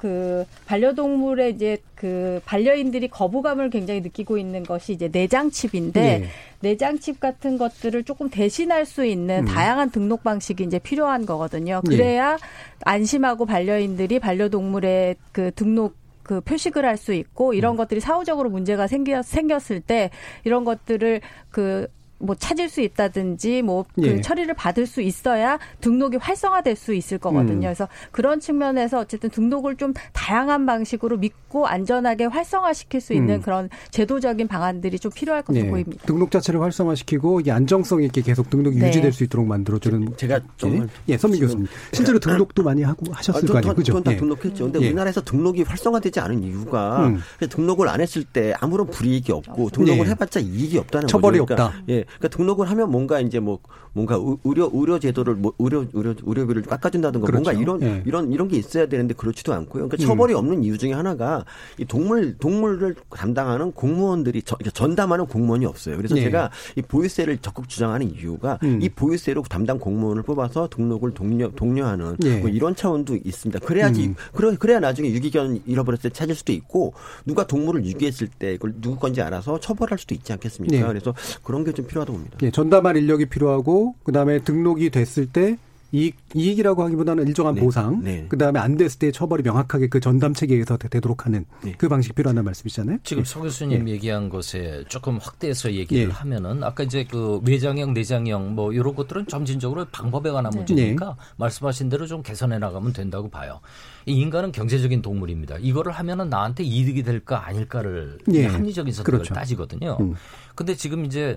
그 반려동물의 이제 그 반려인들이 거부감을 굉장히 느끼고 있는 것이 이제 내장칩인데
예.
내장칩 같은 것들을 조금 대신할 수 있는
음.
다양한 등록 방식이 이제 필요한 거거든요.
예.
그래야 안심하고 반려인들이 반려동물의 그 등록 그 표식을 할 수 있고
음.
이런 것들이 사후적으로 문제가 생겨, 생겼을 때 이런 것들을 그 뭐 찾을 수 있다든지 뭐그
예.
처리를 받을 수 있어야 등록이 활성화될 수 있을 거거든요.
음.
그래서 그런 측면에서 어쨌든 등록을 좀 다양한 방식으로 믿고 안전하게 활성화시킬 수 있는
음.
그런 제도적인 방안들이 좀 필요할 것으로
예.
보입니다.
등록 자체를 활성화시키고 이 안정성 있게 계속 등록이
네.
유지될 수 있도록 만들어주는
제가 좀
예, 예 선민 교수님 실제로 등록도 많이 하고 하셨을 거 아니에요, 그죠?
그건 다
예.
등록했죠. 근데
예.
우리나라에서 등록이 활성화되지 않은 이유가
음.
등록을 안 했을 때 아무런 불이익이 없고 등록을
예.
해봤자 이익이 없다는
처벌이
거죠. 그러니까,
없다.
예, 그러니까 등록을 하면 뭔가 이제 뭐 뭔가 의- 의료 의료 제도를 뭐 의료 의료 의료비를 깎아준다든가
그렇죠.
뭔가 이런
예.
이런 이런 게 있어야 되는데 그렇지도 않고요. 그러니까
음.
처벌이 없는 이유 중에 하나가 이 동물 동물을 담당하는 공무원들이 저- 전담하는 공무원이 없어요. 그래서
예.
제가 이 보유세를 적극 주장하는 이유가
음.
이 보유세로 담당 공무원을 뽑아서 등록을 독려 독려하는
예.
뭐 이런 차원도 있습니다. 그래야지
음.
그래 그래야 나중에 유기견 잃어버렸을 때 찾을 수도 있고 누가 동물을 유기했을 때 그걸 누구 건지 알아서 처벌할 수도 있지 않겠습니까?
예.
그래서 그런 게 좀 필요 하다고 봅니다.
예, 전담할 인력이 필요하고 그다음에 등록이 됐을 때 이익, 이익이라고 하기보다는 일정한
네.
보상,
네.
그 다음에 안 됐을 때 처벌이 명확하게 그 전담 체계에서 되- 되도록 하는
네.
그 방식이 필요하다는 말씀이시잖아요.
지금
예.
서 교수님 얘기한 것에 조금 확대해서 얘기를
예.
하면은 아까 이제 그 외장형, 내장형 뭐 이런 것들은 점진적으로 방법에 관한 문제니까 말씀하신 대로 좀 개선해 나가면 된다고 봐요. 이 인간은 경제적인 동물입니다. 이거를 하면은 나한테 이득이 될까 아닐까를
예.
합리적인 선택을
그렇죠.
따지거든요.
음.
근데 지금 이제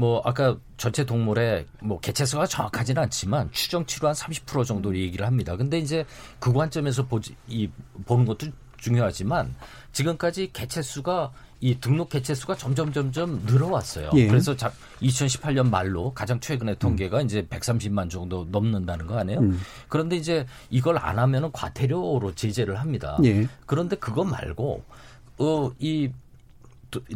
뭐 아까 전체 동물의 뭐 개체수가 정확하지는 않지만 추정치로 한 30% 정도 얘기를 합니다. 근데 이제 그 관점에서 보지 이 보는 것도 중요하지만 지금까지 개체수가 이 등록 개체수가 점점 점점 늘어왔어요.
예.
그래서 자, 2018년 말로 가장 최근의 통계가 이제 130만 정도 넘는다는 거 아니에요?
음.
그런데 이제 이걸 안 하면은 과태료로 제재를 합니다.
예.
그런데 그거 말고 어이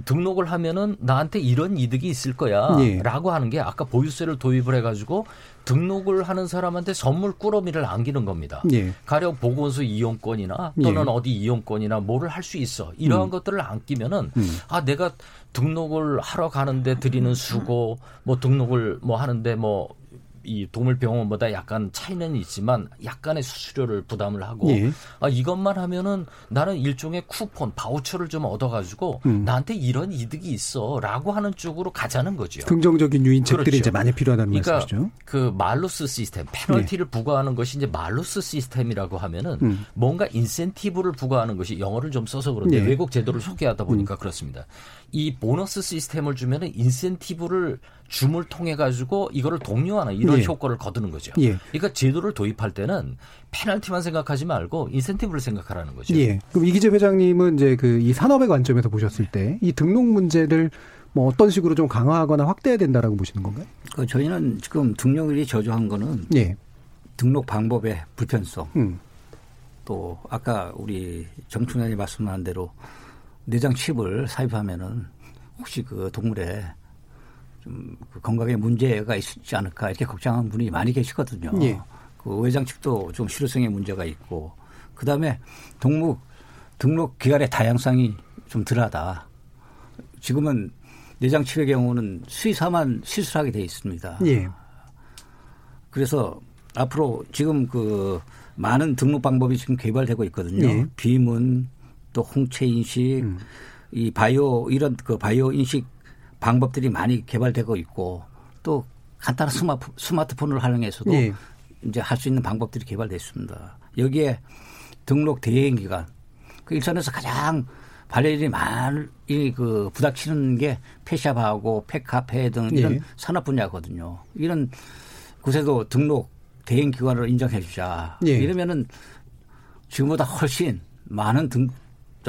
등록을 하면은 나한테 이런 이득이 있을 거야.
예.
라고 하는 게 아까 보유세를 도입을 해가지고 등록을 하는 사람한테 선물 꾸러미를 안기는 겁니다.
예.
가령 보건소 이용권이나 또는
예.
어디 이용권이나 뭐를 할 수 있어. 이러한
음.
것들을 안 끼면은
음.
아 내가 등록을 하러 가는데 드리는 수고 뭐 등록을 뭐 하는데 뭐 이 동물병원보다 약간 차이는 있지만 약간의 수수료를 부담을 하고
예.
아 이것만 하면은 나는 일종의 쿠폰 바우처를 좀 얻어가지고
음.
나한테 이런 이득이 있어라고 하는 쪽으로 가자는 거죠.
긍정적인 유인책들이
그렇죠.
이제 많이 필요하다는
그러니까
말씀이시죠.
그 말루스 시스템 페널티를 부과하는 것이 이제 말루스 시스템이라고 하면은
음.
뭔가 인센티브를 부과하는 것이 영어를 좀 써서 그런데
예.
외국 제도를 소개하다 보니까 그렇습니다. 이 보너스 시스템을 주면은 인센티브를 줌을 통해 가지고 이거를 독려하는 이런
예.
효과를 거두는 거죠.
예.
그러니까 제도를 도입할 때는 페널티만 생각하지 말고 인센티브를 생각하라는 거죠.
예. 그럼 이기재 회장님은 이제 그 이 산업의 관점에서 보셨을 때 이 등록 문제를 뭐 어떤 식으로 좀 강화하거나 확대해야 된다라고 보시는 건가요?
그 저희는 지금 등록일이 저조한 거는
예.
등록 방법의 불편성
음.
또 아까 우리 정충현이 말씀한 대로 내장 칩을 삽입하면은 혹시 그 동물에 좀그 건강에 문제가 있지 않을까 이렇게 걱정하는 분이 많이 계시거든요.
예.
그 외장 칩도 좀 실효성에 문제가 있고 그 다음에 동물 등록 기간의 다양성이 좀 덜하다. 지금은 내장 칩의 경우는 수의사만 시술하게 돼 있습니다.
예.
그래서 앞으로 지금 그 많은 등록 방법이 지금 개발되고 있거든요.
예.
비문 또 홍채 인식
음.
이 바이오 이런 그 바이오 인식 방법들이 많이 개발되고 있고 또 간단한 스마트, 스마트폰을 활용해서도
예.
이제 할 수 있는 방법들이 개발됐습니다. 여기에 등록 대행 기간 그 일선에서 가장 반려인이 많이 그 부닥치는 게 펫샵하고 펫카페 등 이런
예.
산업 분야거든요. 이런 곳에도 등록 대행 기관으로 인정해 주자.
예.
이러면은 지금보다 훨씬 많은 등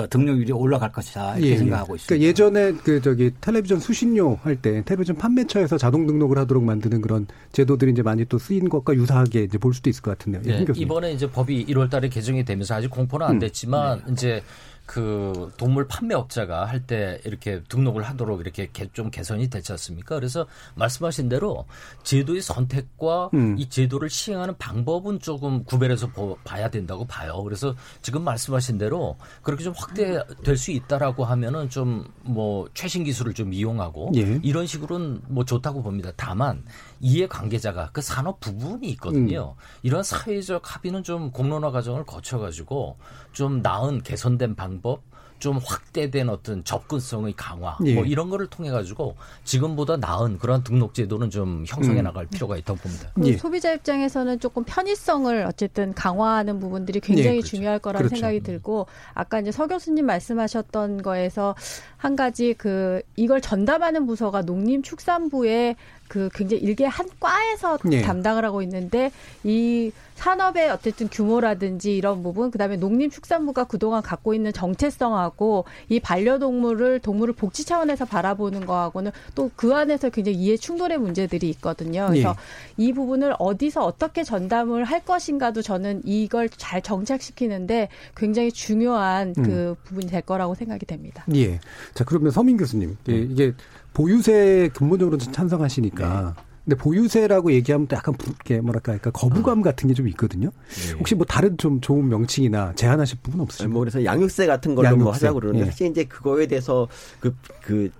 등록률이 올라갈 것이다 이렇게 예, 생각하고 있습니다.
그러니까 예전에 그 저기 텔레비전 수신료 할 때 텔레비전 판매처에서 자동 등록을 하도록 만드는 그런 제도들이 이제 많이 또 쓰인 것과 유사하게 이제 볼 수도 있을 것 같은데요.
네, 이번에 이제 법이 1월달에 개정이 되면서 아직 공포는 안 음. 됐지만 음. 네. 이제 그 동물 판매업자가 할 때 이렇게 등록을 하도록 이렇게 좀 개선이 됐지 않습니까? 그래서 말씀하신 대로 제도의 선택과 음. 이 제도를 시행하는 방법은 조금 구별해서 봐야 된다고 봐요. 그래서 지금 말씀하신 대로 그렇게 좀 확대될 수 있다라고 하면은 좀 뭐 최신 기술을 좀 이용하고 예. 이런 식으로는 뭐 좋다고 봅니다. 다만 이해 관계자가 그 산업 부분이 있거든요. 음. 이런 사회적 합의는 좀 공론화 과정을 거쳐가지고 좀 나은 개선된 방법 좀 확대된 어떤 접근성의 강화 예. 뭐 이런 거를 통해 가지고 지금보다 나은 그런 등록 제도는 좀 형성해 음. 나갈 필요가 있다고 봅니다.
예. 소비자 입장에서는 조금 편의성을 어쨌든 강화하는 부분들이 굉장히 예, 그렇죠. 중요할 거라는 그렇죠. 생각이 들고 아까 이제 서 교수님 말씀하셨던 거에서 한 가지 그 이걸 전담하는 부서가 농림축산부의 그 굉장히 일개 한 과에서 네. 담당을 하고 있는데 이 산업의 어쨌든 규모라든지 이런 부분 그다음에 농림축산부가 그동안 갖고 있는 정체성하고 이 반려동물을 동물을 복지 차원에서 바라보는 거하고는 또 그 안에서 굉장히 이해 충돌의 문제들이 있거든요. 그래서 네. 이 부분을 어디서 어떻게 전담을 할 것인가도 저는 이걸 잘 정착시키는데 굉장히 중요한 그 음. 부분이 될 거라고 생각이 됩니다.
예. 자 그러면 서민 교수님 음. 이게 보유세 근본적으로 찬성하시니까. 네. 근데 보유세라고 얘기하면 또 약간 이렇게 뭐랄까 약간 거부감 같은 게 좀 있거든요. 네. 혹시 뭐 다른 좀 좋은 명칭이나 제안하실 부분 없으신가요?
뭐 그래서 양육세 같은 걸로 뭐 양육세. 뭐 하자고 그러는데 예. 사실 이제 그거에 대해서 그그 그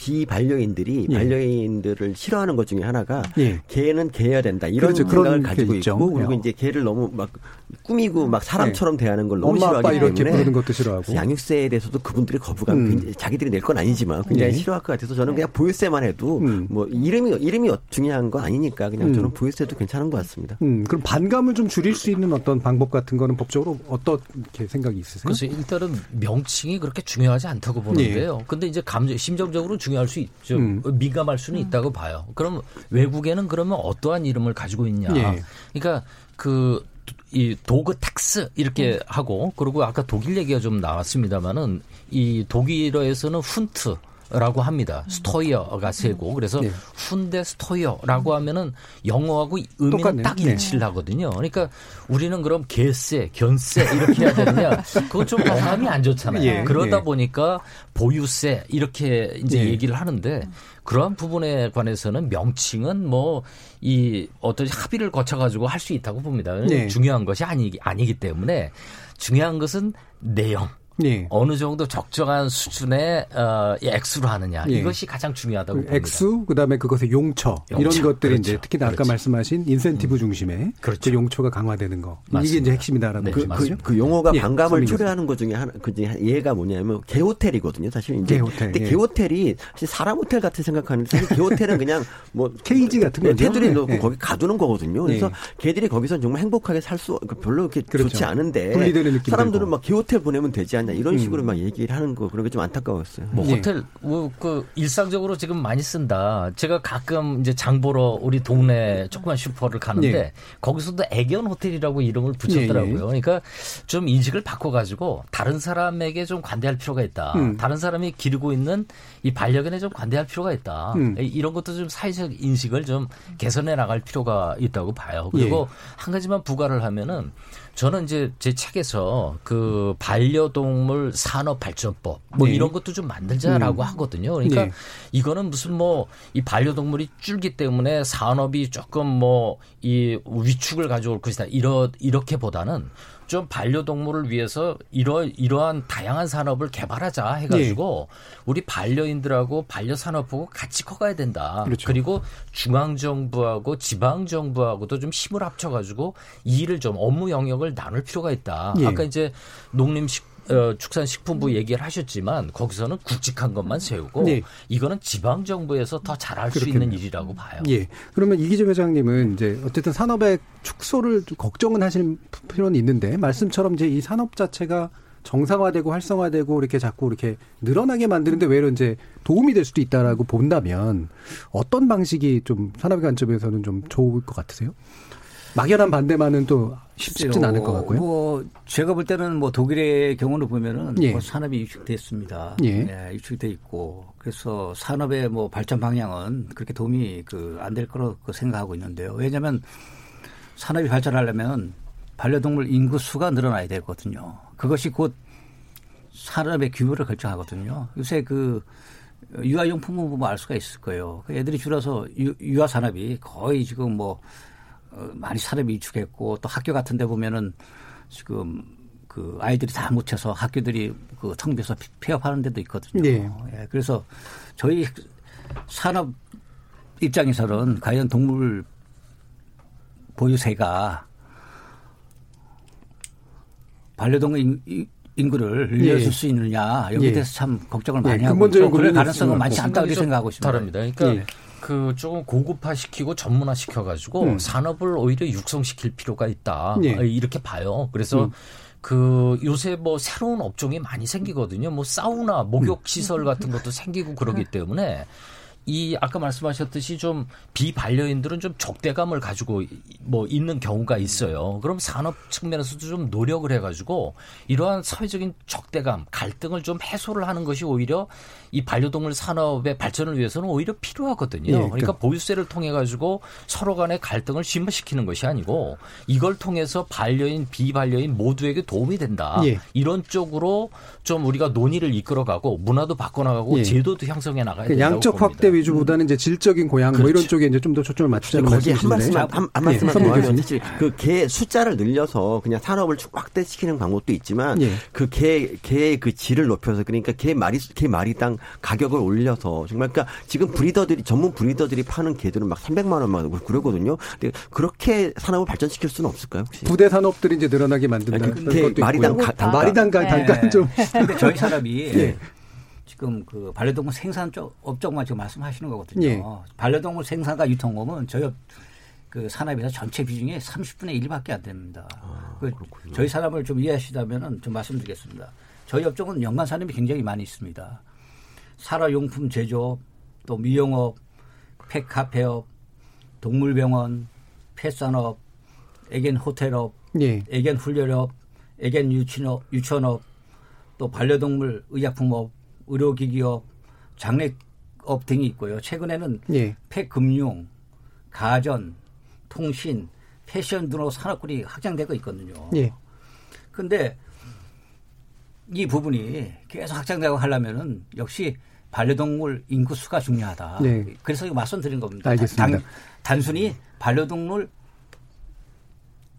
비반려인들이 예. 반려인들을 싫어하는 것 중에 하나가 예. 개는 개여야 된다 이런 그렇죠. 생각을 가지고 있고 그리고 예. 이제 개를 너무 막 꾸미고 막 사람처럼 네. 대하는 걸 너무 싫어하기 때문에
부르는 것도 싫어하고
양육세에 대해서도 그분들이 거부감 음. 자기들이 낼 건 아니지만 굉장히 네. 싫어할 것 같아서 저는 그냥 보유세만 해도 음. 뭐 이름이 이름이 중요한 거 아니니까 그냥 음. 저는 보유세도 괜찮은 것 같습니다.
음. 그럼 반감을 좀 줄일 수 있는 어떤 방법 같은 거는 법적으로 어떻게 생각이 있으세요?
그래서 일단은 명칭이 그렇게 중요하지 않다고 보는데요. 네. 근데 이제 감정 심정적으로 중요할 수 있죠. 음. 민감할 수는 있다고 봐요. 그럼 외국에는 그러면 어떠한 이름을 가지고 있냐? 네. 그러니까 그 이 dog tax 이렇게 음. 하고 그리고 아까 독일 얘기가 좀 나왔습니다만은 이 독일어에서는 Hund 라고 합니다. 음. Steuer가 세고 그래서 네. Hundesteuer라고 하면은 영어하고 의미는 똑같네요. 딱 일치를 네. 하거든요. 그러니까 우리는 그럼 개세, 견세 이렇게 해야 되느냐? 그거 좀 마음이 안 좋잖아요. 예, 그러다 예. 보니까 보유세 이렇게 이제 예. 얘기를 하는데 그러한 부분에 관해서는 명칭은 뭐 이 어떤 합의를 거쳐 가지고 할 수 있다고 봅니다. 네. 중요한 것이 아니 아니기 때문에 중요한 것은 내용 예. 어느 정도 적정한 수준의 어, 액수로 하느냐 예. 이것이 가장 중요하다고 그 봅니다.
액수 그다음에 그것의 용처, 용처. 이런 것들이 그렇죠. 이제 특히 아까 그렇지. 말씀하신 인센티브 음. 중심의 그렇죠. 그 용처가 강화되는 거 맞습니다. 이게 이제 핵심이다라는 네,
그, 그, 그, 용어가 예. 반감을 초래하는 것 중에 하나 그 중에 예가 뭐냐면 개호텔이거든요. 사실 이제 개호텔. 근데 예. 개호텔이 사실 사람 호텔 같이 생각하는데 사실 개호텔은 그냥 뭐
케이지 같은 거
테두리 놓고 예. 거기 가두는 거거든요. 그래서 예. 개들이 거기서 정말 행복하게 살 수 별로 그렇게 그렇죠. 좋지 않은데 사람들은 막 개호텔 보내면 되지 않냐 이런 음. 식으로 음. 막 얘기를 하는 거 그런 게 좀 안타까웠어요.
뭐 예. 호텔 뭐그 일상적으로 지금 많이 쓴다. 제가 가끔 이제 장 보러 우리 동네 조그만 슈퍼를 가는데 예. 거기서도 애견 호텔이라고 이름을 붙였더라고요. 예, 예. 그러니까 좀 인식을 바꿔가지고 다른 사람에게 좀 관대할 필요가 있다. 음. 다른 사람이 기르고 있는 이 반려견에 좀 관대할 필요가 있다. 음. 이런 것도 좀 사회적 인식을 좀 개선해 나갈 필요가 있다고 봐요. 그리고 예. 한 가지만 부과를 하면은 저는 이제 제 책에서 그 반려동물 산업 발전법 뭐 네. 이런 것도 좀 만들자라고 음. 하거든요. 그러니까 네. 이거는 무슨 뭐 이 반려동물이 줄기 때문에 산업이 조금 뭐 이 위축을 가져올 것이다. 이러 이렇게보다는 좀 반려동물을 위해서 이러 이러한 다양한 산업을 개발하자 해가지고 네. 우리 반려인들하고 반려산업하고 같이 커가야 된다. 그렇죠. 그리고 중앙 정부하고 지방 정부하고도 좀 힘을 합쳐가지고 이 일을 좀 업무 영역을 나눌 필요가 있다. 네. 아까 이제 농림식 어, 축산식품부 얘기를 하셨지만 거기서는 굵직한 것만 세우고 네. 이거는 지방 정부에서 더 잘할 수 있는 일이라고 봐요.
예. 그러면 이기재 회장님은 이제 어쨌든 산업의 축소를 걱정은 하실 필요는 있는데 말씀처럼 이제 이 산업 자체가 정상화되고 활성화되고 이렇게 자꾸 이렇게 늘어나게 만드는데 외로 이제 도움이 될 수도 있다라고 본다면 어떤 방식이 좀 산업의 관점에서는 좀 좋을 것 같으세요? 막연한 반대만은 또 쉽진 않을 것 같고요.
뭐 제가 볼 때는 뭐 독일의 경우를 보면은
예.
뭐 산업이 유축됐습니다.
예.
네, 유축돼 있고 그래서 산업의 뭐 발전 방향은 그렇게 도움이 그 안 될 거라고 생각하고 있는데요. 왜냐하면 산업이 발전하려면 반려동물 인구 수가 늘어나야 되거든요. 그것이 곧 산업의 규모를 결정하거든요. 요새 그 유아용품을 보면 알 수가 있을 거예요. 그 애들이 줄어서 유, 유아 산업이 거의 지금 뭐 어, 많이 산업이 위축했고 또 학교 같은 데 보면은 지금 그 아이들이 다 묻혀서 학교들이 그 텅비어서 폐업하는 데도 있거든요.
네.
예, 그래서 저희 산업 입장에서는 과연 동물 보유세가 반려동물 인, 인구를 늘려줄
예.
수 있느냐 여기에
예.
대해서 참 걱정을
예,
많이 하고
근본적인
그럴
고민이
가능성은 많지
것
않다고. 생각하고 있습니다.
다릅니다. 그러니까
예.
그 조금 고급화 시키고 전문화 시켜가지고
음.
산업을 오히려 육성시킬 필요가 있다
예.
이렇게 봐요. 그래서
음.
그 요새 뭐 새로운 업종이 많이 생기거든요. 뭐 사우나, 목욕 시설 같은 것도 생기고 그러기 때문에 이 아까 말씀하셨듯이 좀 비반려인들은 좀 적대감을 가지고 뭐 있는 경우가 있어요. 그럼 산업 측면에서도 좀 노력을 해가지고 이러한 사회적인 적대감, 갈등을 좀 해소를 하는 것이 오히려 이 반려동물 산업의 발전을 위해서는 오히려 필요하거든요.
예,
그러니까
그러니까
보유세를 통해 가지고 서로 간의 갈등을 심화시키는 것이 아니고 이걸 통해서 반려인, 비반려인 모두에게 도움이 된다.
예.
이런 쪽으로 좀 우리가 논의를 이끌어가고 문화도 바꿔나가고
예.
제도도 형성해 나가야
그
된다고
양적
봅니다.
확대 위주보다는 이제 질적인 고양 뭐 이런
그렇죠.
쪽에 이제 좀 더 초점을 맞추자는
거기에 한. 말씀만 한, 한
예,
말씀만 더 하면. 사실 그개 숫자를 늘려서 그냥 산업을 쭉 확대시키는 방법도 있지만
예.
그개 개의 그 질을 높여서 그러니까 개 마리 개 마리당 가격을 올려서 정말 그러니까 지금 브리더들이 전문 브리더들이 파는 개들은 막 300만 원만 하고 그러거든요. 근데 그렇게 산업을 발전시킬 수는 없을까요? 혹시?
부대 산업들이 이제 늘어나게 만든다.
아니,
그런
그
것도
마리당
있고요.
가- 단가.
마리당 가- 단가 좀.
근데 저희 산업이
예.
지금 그 반려동물 생산 쪽 업종만 지금 말씀하시는 거거든요.
예.
반려동물 생산과 유통업은 저희 업- 그 산업에서 전체 비중의 30분의 1밖에 안 됩니다. 그 저희 산업을 좀 이해하시다면은 좀 말씀드리겠습니다. 저희 업종은 연간 산업이 굉장히 많이 있습니다. 산업용품 제조업, 또 미용업, pet 카페업, 동물병원, pet산업, 애견 호텔업,
예.
애견 훈련업, 애견 유치업, 유치원업, 또 반려동물 의약품업, 의료기기업, 장례업 등이 있고요. 최근에는
예.
폐금융, 가전, 통신, 패션 등으로 산업군이 확장되고 있거든요.
예.
근데 이 부분이 계속 확장되고 하려면은 역시 반려동물 인구 수가 중요하다.
네.
그래서 이거 말씀드린 겁니다.
알겠습니다.
단, 단순히 반려동물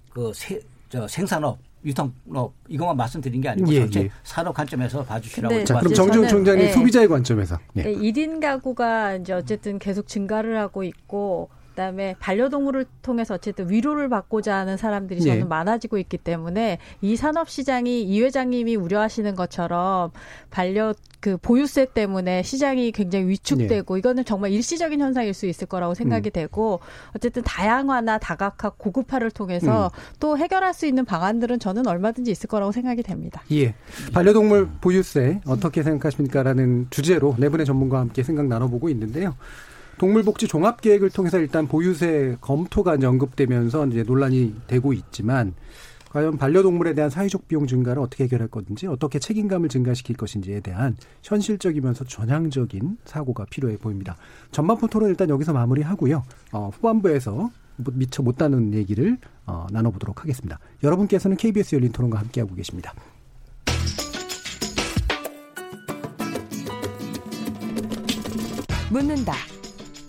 그 세, 저 생산업, 유통업 이것만 말씀드린 게 아니고
예,
전체
예.
산업 관점에서 봐주시라고.
근데
자, 그럼
저는,
총장님
예.
소비자의 관점에서. 예.
네, 1인 가구가 이제 어쨌든 계속 증가를 하고 있고 그다음에 반려동물을 통해서 어쨌든 위로를 받고자 하는 사람들이 저는
예.
많아지고 있기 때문에 이 산업 시장이 이 회장님이 우려하시는 것처럼 반려 그 보유세 때문에 시장이 굉장히 위축되고 이거는 정말 일시적인 현상일 수 있을 거라고 생각이
음.
되고 어쨌든 다양화나 다각화 고급화를 통해서
음.
또 해결할 수 있는 방안들은 저는 얼마든지 있을 거라고 생각이 됩니다.
예. 반려동물 보유세 어떻게 생각하십니까라는 주제로 네 분의 전문가와 함께 생각 나눠보고 있는데요. 동물복지 종합계획을 통해서 일단 보유세 검토가 언급되면서 이제 논란이 되고 있지만 과연 반려동물에 대한 사회적 비용 증가를 어떻게 해결할 건지 어떻게 책임감을 증가시킬 것인지에 대한 현실적이면서 전향적인 사고가 필요해 보입니다. 전반부 토론 일단 여기서 마무리하고요. 어, 후반부에서 뭐 미처 못다는 얘기를 어, 나눠보도록 하겠습니다. 여러분께서는 KBS 열린 토론과 함께하고 계십니다.
묻는다,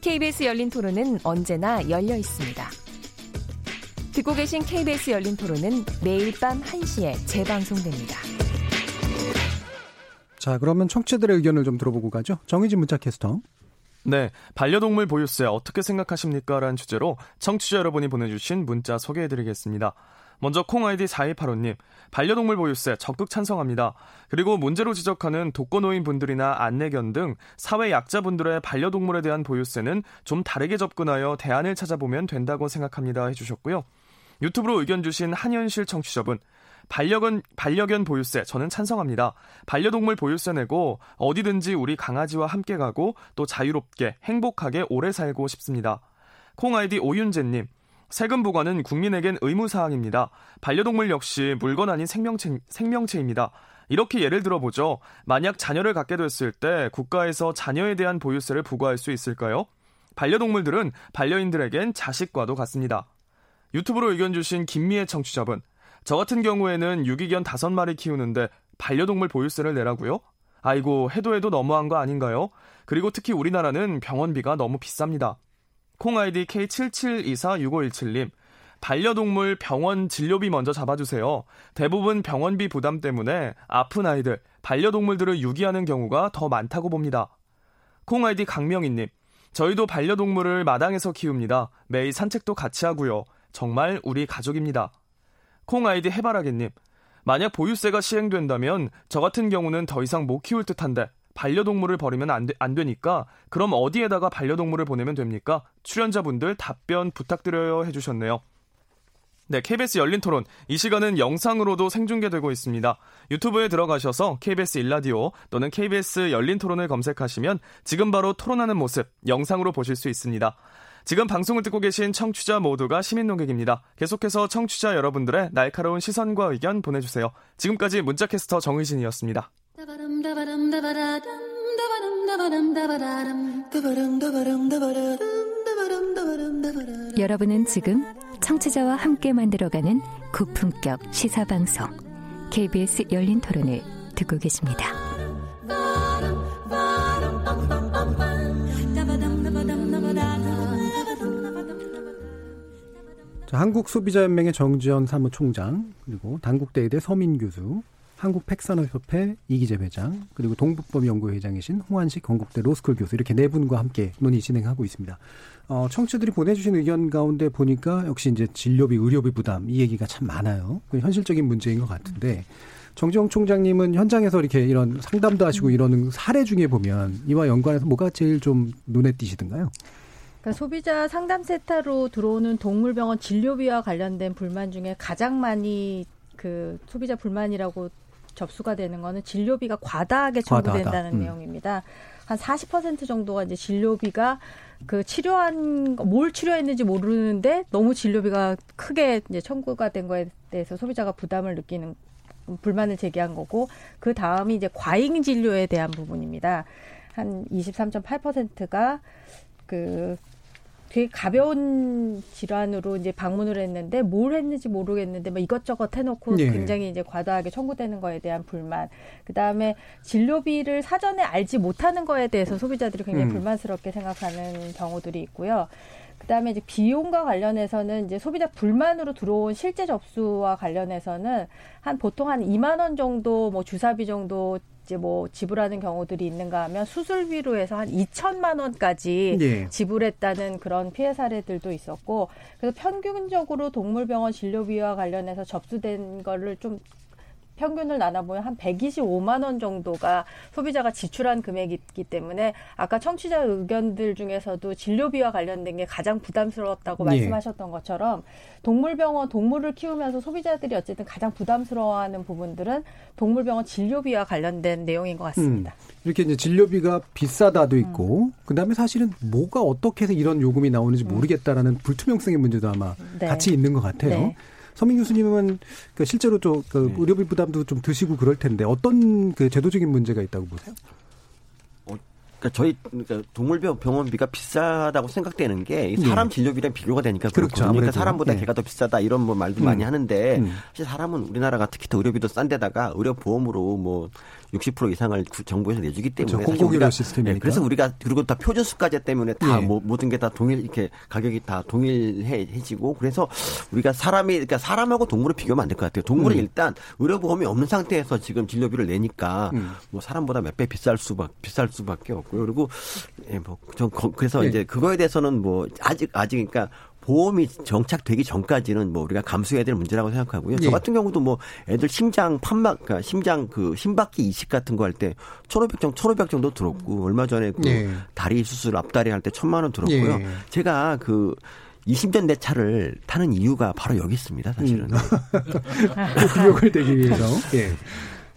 KBS 열린 토론은 언제나 열려 있습니다. 듣고 계신 KBS 열린 토론은 매일 밤 1시에 재방송됩니다.
자, 그러면 청취자들의 의견을 좀 들어보고 가죠. 정의진 문자 캐스터.
네, 반려동물 보유세 어떻게 생각하십니까? 라는 주제로 청취자 여러분이 보내주신 문자 소개해드리겠습니다. 먼저 콩 아이디 4285님, 반려동물 보유세 적극 찬성합니다. 그리고 문제로 지적하는 독거노인 분들이나 안내견 등 사회 약자분들의 반려동물에 대한 보유세는 좀 다르게 접근하여 대안을 찾아보면 된다고 생각합니다. 해주셨고요. 유튜브로 의견 주신 한현실 청취자분, 반려견, 반려견 보유세 저는 찬성합니다. 반려동물 보유세 내고 어디든지 우리 강아지와 함께 가고 또 자유롭게 행복하게 오래 살고 싶습니다. 콩 아이디 오윤재님, 세금 부과는 국민에겐 의무사항입니다. 반려동물 역시 물건 아닌 생명체, 생명체입니다. 이렇게 예를 들어보죠. 만약 자녀를 갖게 됐을 때 국가에서 자녀에 대한 보유세를 부과할 수 있을까요? 반려동물들은 반려인들에겐 자식과도 같습니다. 유튜브로 의견 주신 김미애 청취자분. 저 같은 경우에는 유기견 다섯 마리 키우는데 반려동물 보유세를 내라고요? 아이고, 해도 해도 너무한 거 아닌가요? 그리고 특히 우리나라는 병원비가 너무 비쌉니다. 콩 아이디 K77246517님. 반려동물 병원 진료비 먼저 잡아주세요. 대부분 병원비 부담 때문에 아픈 아이들, 반려동물들을 유기하는 경우가 더 많다고 봅니다. 콩 아이디 강명희님. 저희도 반려동물을 마당에서 키웁니다. 매일 산책도 같이 하고요. 정말 우리 가족입니다. 콩 아이디 해바라기님. 만약 보유세가 시행된다면 저 같은 경우는 더 이상 못 키울 듯한데 반려동물을 버리면 안, 되, 안 되니까 그럼 어디에다가 반려동물을 보내면 됩니까? 출연자분들 답변 부탁드려요 해주셨네요. 네, KBS 열린 토론. 이 시간은 영상으로도 생중계되고 있습니다. 유튜브에 들어가셔서 KBS 일라디오 또는 KBS 열린 토론을 검색하시면 지금 바로 토론하는 모습 영상으로 보실 수 있습니다. 지금 방송을 듣고 계신 청취자 모두가 시민 농객입니다. 계속해서 청취자 여러분들의 날카로운 시선과 의견 보내주세요. 지금까지 문자캐스터 정의진이었습니다.
여러분은 지금 청취자와 함께 만들어가는 고품격 시사방송 KBS 열린 토론을 듣고 계십니다.
자, 한국소비자연맹의 정지현 사무총장 그리고 단국대의대 서민 교수 한국팩산업협회 이기재 회장 그리고 동북범연구회장이신 홍한식 건국대 로스쿨 교수 이렇게 네 분과 함께 논의 진행하고 있습니다. 어, 청취들이 보내주신 의견 가운데 보니까 역시 이제 진료비, 의료비 부담 이 얘기가 참 많아요. 현실적인 문제인 것 같은데 정지영 총장님은 현장에서 이렇게 이런 상담도 하시고 이러는 사례 중에 보면 이와 연관해서 뭐가 제일 좀 눈에 띄시던가요?
그러니까 소비자 상담 센터로 들어오는 동물병원 진료비와 관련된 불만 중에 가장 많이 그 소비자 불만이라고 접수가 되는 거는 진료비가 과다하게 청구된다는 음. 내용입니다. 한 40% 정도가 이제 진료비가 그 치료한 뭘 치료했는지 모르는데 너무 진료비가 크게 이제 청구가 된 거에 대해서 소비자가 부담을 느끼는 불만을 제기한 거고 그 다음이 이제 과잉 진료에 대한 부분입니다. 한 23.8%가 그 되게 가벼운 질환으로 이제 방문을 했는데 뭘 했는지 모르겠는데 뭐 이것저것 해놓고 네. 굉장히 이제 과다하게 청구되는 거에 대한 불만. 그 다음에 진료비를 사전에 알지 못하는 거에 대해서 소비자들이 굉장히 음. 불만스럽게 생각하는 경우들이 있고요. 그다음에 이제 비용과 관련해서는 이제 소비자 불만으로 들어온 실제 접수와 관련해서는 한 보통 한 2만 원 정도 뭐 주사비 정도 이제 뭐 지불하는 경우들이 있는가 하면 수술비로 해서 한 2천만 원까지 네. 지불했다는 그런 피해 사례들도 있었고 그래서 평균적으로 동물병원 진료비와 관련해서 접수된 거를 좀 평균을 나눠보면 한 125만 원 정도가 소비자가 지출한 금액이기 때문에 아까 청취자 의견들 중에서도 진료비와 관련된 게 가장 부담스러웠다고 예. 말씀하셨던 것처럼 동물병원 동물을 키우면서 소비자들이 어쨌든 가장 부담스러워하는 부분들은 동물병원 진료비와 관련된 내용인 것 같습니다.
음, 이렇게 이제 진료비가 비싸다도 있고 음. 그다음에 사실은 뭐가 어떻게 해서 이런 요금이 나오는지 음. 모르겠다라는 불투명성의 문제도 아마 네. 같이 있는 것 같아요. 네. 서민 교수님은 그 실제로 좀그 네. 의료비 부담도 좀 드시고 그럴 텐데 어떤 그 제도적인 문제가 있다고 보세요?
어, 그러니까 저희 그러니까 동물병원비가 비싸다고 생각되는 게 사람 네. 진료비랑 비교가 되니까 그렇죠. 그러니까 사람보다 네. 걔가 더 비싸다 이런 뭐 말도 음. 많이 하는데 음. 사실 사람은 우리나라가 특히 더 의료비도 싼 데다가 의료 보험으로 뭐 60% 이상을 정부에서 내주기 때문에
그렇죠. 공공의료 시스템이니까. 네,
그래서 우리가 그리고 다 표준 수가제 때문에 다 예. 뭐, 모든 게 다 동일 이렇게 가격이 다 동일해지고 그래서 우리가 사람이 그러니까 사람하고 동물을 비교하면 안 될 것 같아요. 동물은 음. 일단 의료보험이 없는 상태에서 지금 진료비를 내니까 음. 뭐 사람보다 몇 배 비쌀 수밖 비쌀 수밖에 없고요. 그리고 예, 뭐전 그래서 예. 이제 그거에 대해서는 뭐 아직 아직 그러니까 보험이 정착되기 전까지는 뭐 우리가 감수해야 될 문제라고 생각하고요. 예. 저 같은 경우도 뭐 애들 심장 판막, 그러니까 심장 그 심박기 이식 같은 거 할 때 1,500 정도, 1,500 정도 들었고 얼마 전에 그 예. 다리 수술 앞다리 할 때 1,000만 원 들었고요. 예. 제가 그 20년 내 차를 타는 이유가 바로 여기 있습니다, 사실은. 음.
굴욕을 대기 위해서. 예.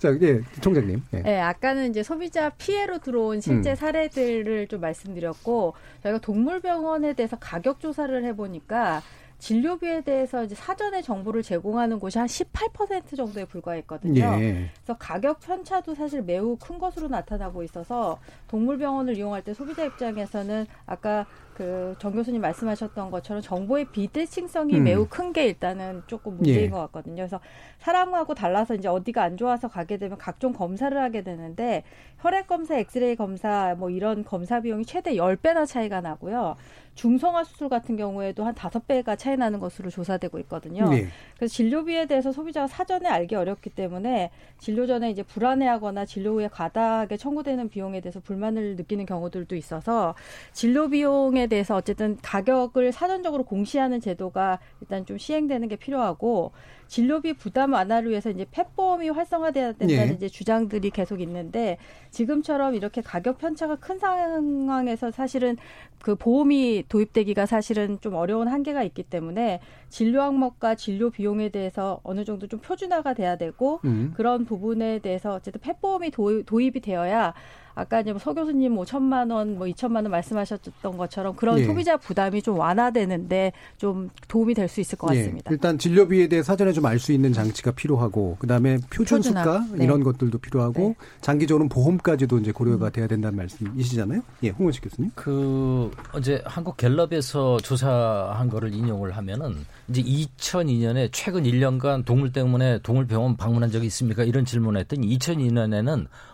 자, 예, 총장님.
예. 네, 아까는 이제 소비자 피해로 들어온 실제 음. 사례들을 좀 말씀드렸고 저희가 동물병원에 대해서 가격 조사를 해보니까 진료비에 대해서 이제 사전에 정보를 제공하는 곳이 한 18% 정도에 불과했거든요. 예. 그래서 가격 편차도 사실 매우 큰 것으로 나타나고 있어서 동물병원을 이용할 때 소비자 입장에서는 아까 그 정 교수님 말씀하셨던 것처럼 정보의 비대칭성이 음. 매우 큰 게 일단은 조금 문제인 예. 것 같거든요. 그래서 사람하고 달라서 이제 어디가 안 좋아서 가게 되면 각종 검사를 하게 되는데 혈액 검사, 엑스레이 검사 뭐 이런 검사 비용이 최대 열배나 차이가 나고요. 중성화 수술 같은 경우에도 한 다섯 배가 차이 나는 것으로 조사되고 있거든요. 네. 그래서 진료비에 대해서 소비자가 사전에 알기 어렵기 때문에 진료 전에 이제 불안해하거나 진료 후에 과다하게 청구되는 비용에 대해서 불만을 느끼는 경우들도 있어서 진료 비용에 대해서 어쨌든 가격을 사전적으로 공시하는 제도가 일단 좀 시행되는 게 필요하고 진료비 부담 완화를 위해서 이제 펫보험이 활성화돼야 된다는 네. 이제 주장들이 계속 있는데 지금처럼 이렇게 가격 편차가 큰 상황에서 사실은 그 보험이 도입되기가 사실은 좀 어려운 한계가 있기 때문에 진료 항목과 진료 비용에 대해서 어느 정도 좀 표준화가 돼야 되고 음. 그런 부분에 대해서 어쨌든 펫보험이 도입이 되어야 아까 이제 뭐서 교수님 뭐 천만 원, 뭐 이천만 원 말씀하셨던 것처럼 그런 예. 소비자 부담이 좀 완화되는데 좀 도움이 될 수 있을 것 예. 같습니다.
예. 일단 진료비에 대해 사전에 좀 알 수 있는 장치가 필요하고 그다음에 표준 수가 네. 이런 것들도 필요하고 네. 장기적으로는 보험까지도 이제 고려가 돼야 된다는 말씀이시잖아요. 예, 홍원식 교수님.
그 어제 한국 갤럽에서 조사한 거를 인용을 하면은 이제 2002년에 최근 1년간 동물 때문에 동물 병원 방문한 적이 있습니까? 이런 질문을 했더니 2002년에는 어,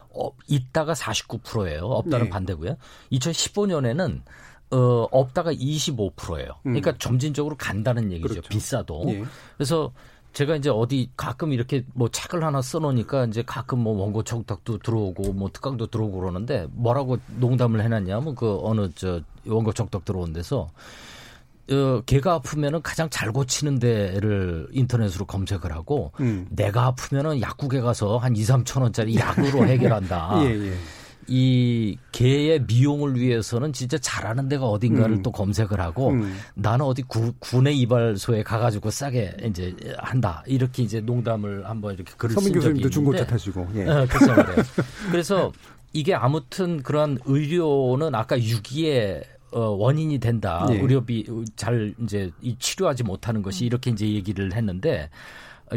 있다가 49%예요. 없다는 네. 반대고요. 2015년에는 어, 없다가 25%예요. 음. 그러니까 점진적으로 간다는 얘기죠. 그렇죠. 비싸도. 네. 그래서 제가 이제 어디 가끔 이렇게 뭐 책을 하나 써놓으니까 이제 가끔 뭐 원고 청탁도 들어오고 뭐 특강도 들어오고 그러는데 뭐라고 농담을 해놨냐면 그 어느 저 원고 청탁 들어온 데서 어, 개가 아프면은 가장 잘 고치는 데를 인터넷으로 검색을 하고 음. 내가 아프면은 약국에 가서 한 2, 3천 원짜리 약으로 해결한다. 예, 예. 이 개의 미용을 위해서는 진짜 잘하는 데가 어딘가를 음. 또 검색을 하고 음. 나는 어디 구, 군의 이발소에 가가지고 싸게 이제 한다 이렇게 이제 농담을 한번 이렇게 글을 쓴 적이 있는데
중고차 타시고 예.
어, 그래서 이게 아무튼 그러한 의료는 아까 6기에 어, 원인이 된다. 네. 의료비 잘 이제 치료하지 못하는 것이 이렇게 이제 얘기를 했는데